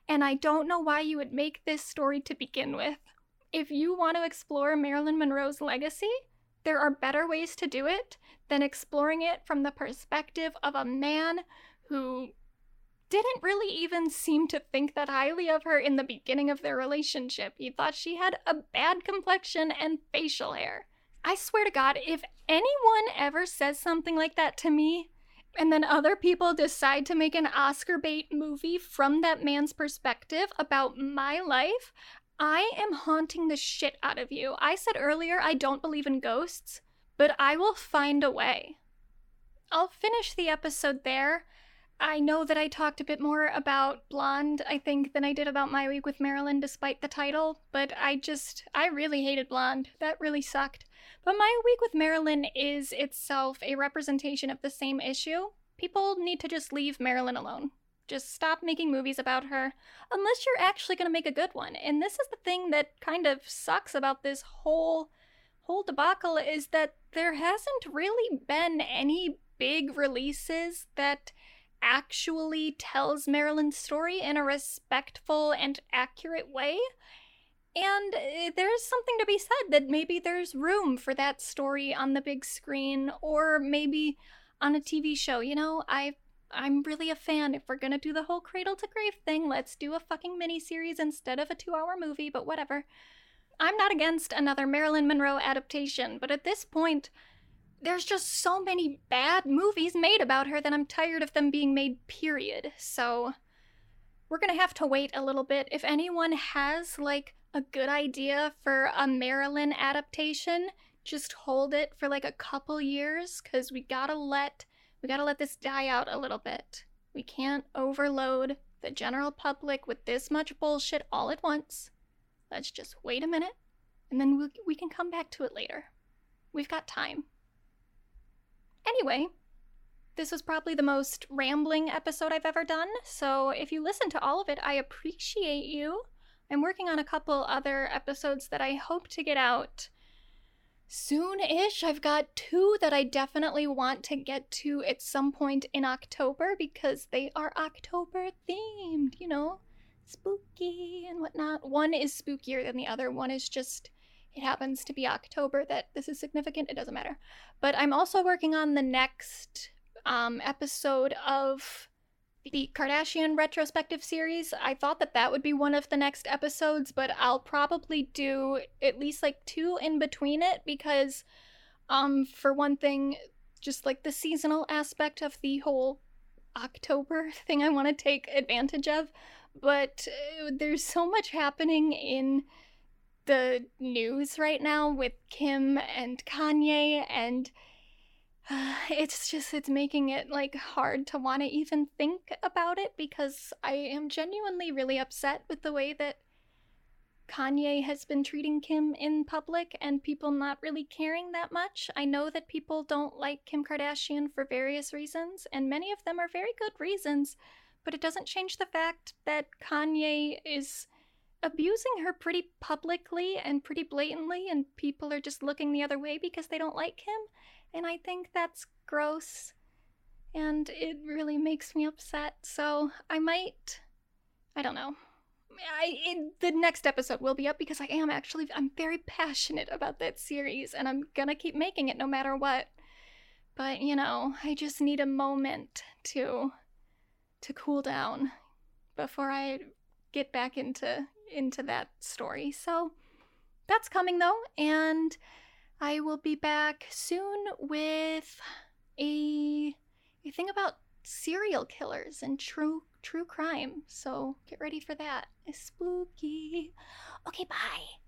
and I don't know why you would make this story to begin with. If you want to explore Marilyn Monroe's legacy, there are better ways to do it than exploring it from the perspective of a man who didn't really even seem to think that highly of her in the beginning of their relationship. He thought she had a bad complexion and facial hair. I swear to God, if anyone ever says something like that to me, and then other people decide to make an Oscar bait movie from that man's perspective about my life, I am haunting the shit out of you. I said earlier I don't believe in ghosts, but I will find a way. I'll finish the episode there. I know that I talked a bit more about Blonde, I think, than I did about My Week with Marilyn, despite the title, but I just, I really hated Blonde. That really sucked. But My Week with Marilyn is itself a representation of the same issue. People need to just leave Marilyn alone. Just stop making movies about her, unless you're actually going to make a good one. And this is the thing that kind of sucks about this whole whole debacle is that there hasn't really been any big releases that actually tells Marilyn's story in a respectful and accurate way. And uh, there's something to be said that maybe there's room for that story on the big screen or maybe on a TV show. You know, I I'm really a fan. If we're gonna do the whole cradle to grave thing, let's do a fucking miniseries instead of a two hour movie, but whatever. I'm not against another Marilyn Monroe adaptation, but at this point, there's just so many bad movies made about her that I'm tired of them being made, period. So, we're gonna have to wait a little bit. If anyone has, like, a good idea for a Marilyn adaptation, just hold it for like a couple years, because we gotta let we gotta let this die out a little bit. We can't overload the general public with this much bullshit all at once. Let's just wait a minute, and then we we can come back to it later. We've got time. Anyway, this was probably the most rambling episode I've ever done, so if you listen to all of it, I appreciate you. I'm working on a couple other episodes that I hope to get out soon ish. I've got two that I definitely want to get to at some point in October because they are October themed, you know, spooky and whatnot. One is spookier than the other, one is just. It happens to be October that this is significant. It doesn't matter. But I'm also working on the next um, episode of the Kardashian retrospective series. I thought that that would be one of the next episodes, but I'll probably do at least like two in between it because um for one thing, just like the seasonal aspect of the whole October thing I want to take advantage of, but uh, there's so much happening in the news right now with Kim and Kanye and it's just it's making it like hard to want to even think about it because I am genuinely really upset with the way that Kanye has been treating Kim in public and people not really caring that much. I know that people don't like Kim Kardashian for various reasons, and many of them are very good reasons, but it doesn't change the fact that Kanye is abusing her pretty publicly and pretty blatantly, and people are just looking the other way because they don't like him. And I think that's gross. And it really makes me upset. So I might. I don't know. I, it, the next episode will be up because I am actually I'm very passionate about that series and I'm gonna keep making it no matter what. But you know, I just need a moment to to cool down before I get back into into that story. So that's coming though, and I will be back soon with a a thing about serial killers and true true crime. So get ready for that. It's spooky. Okay, bye.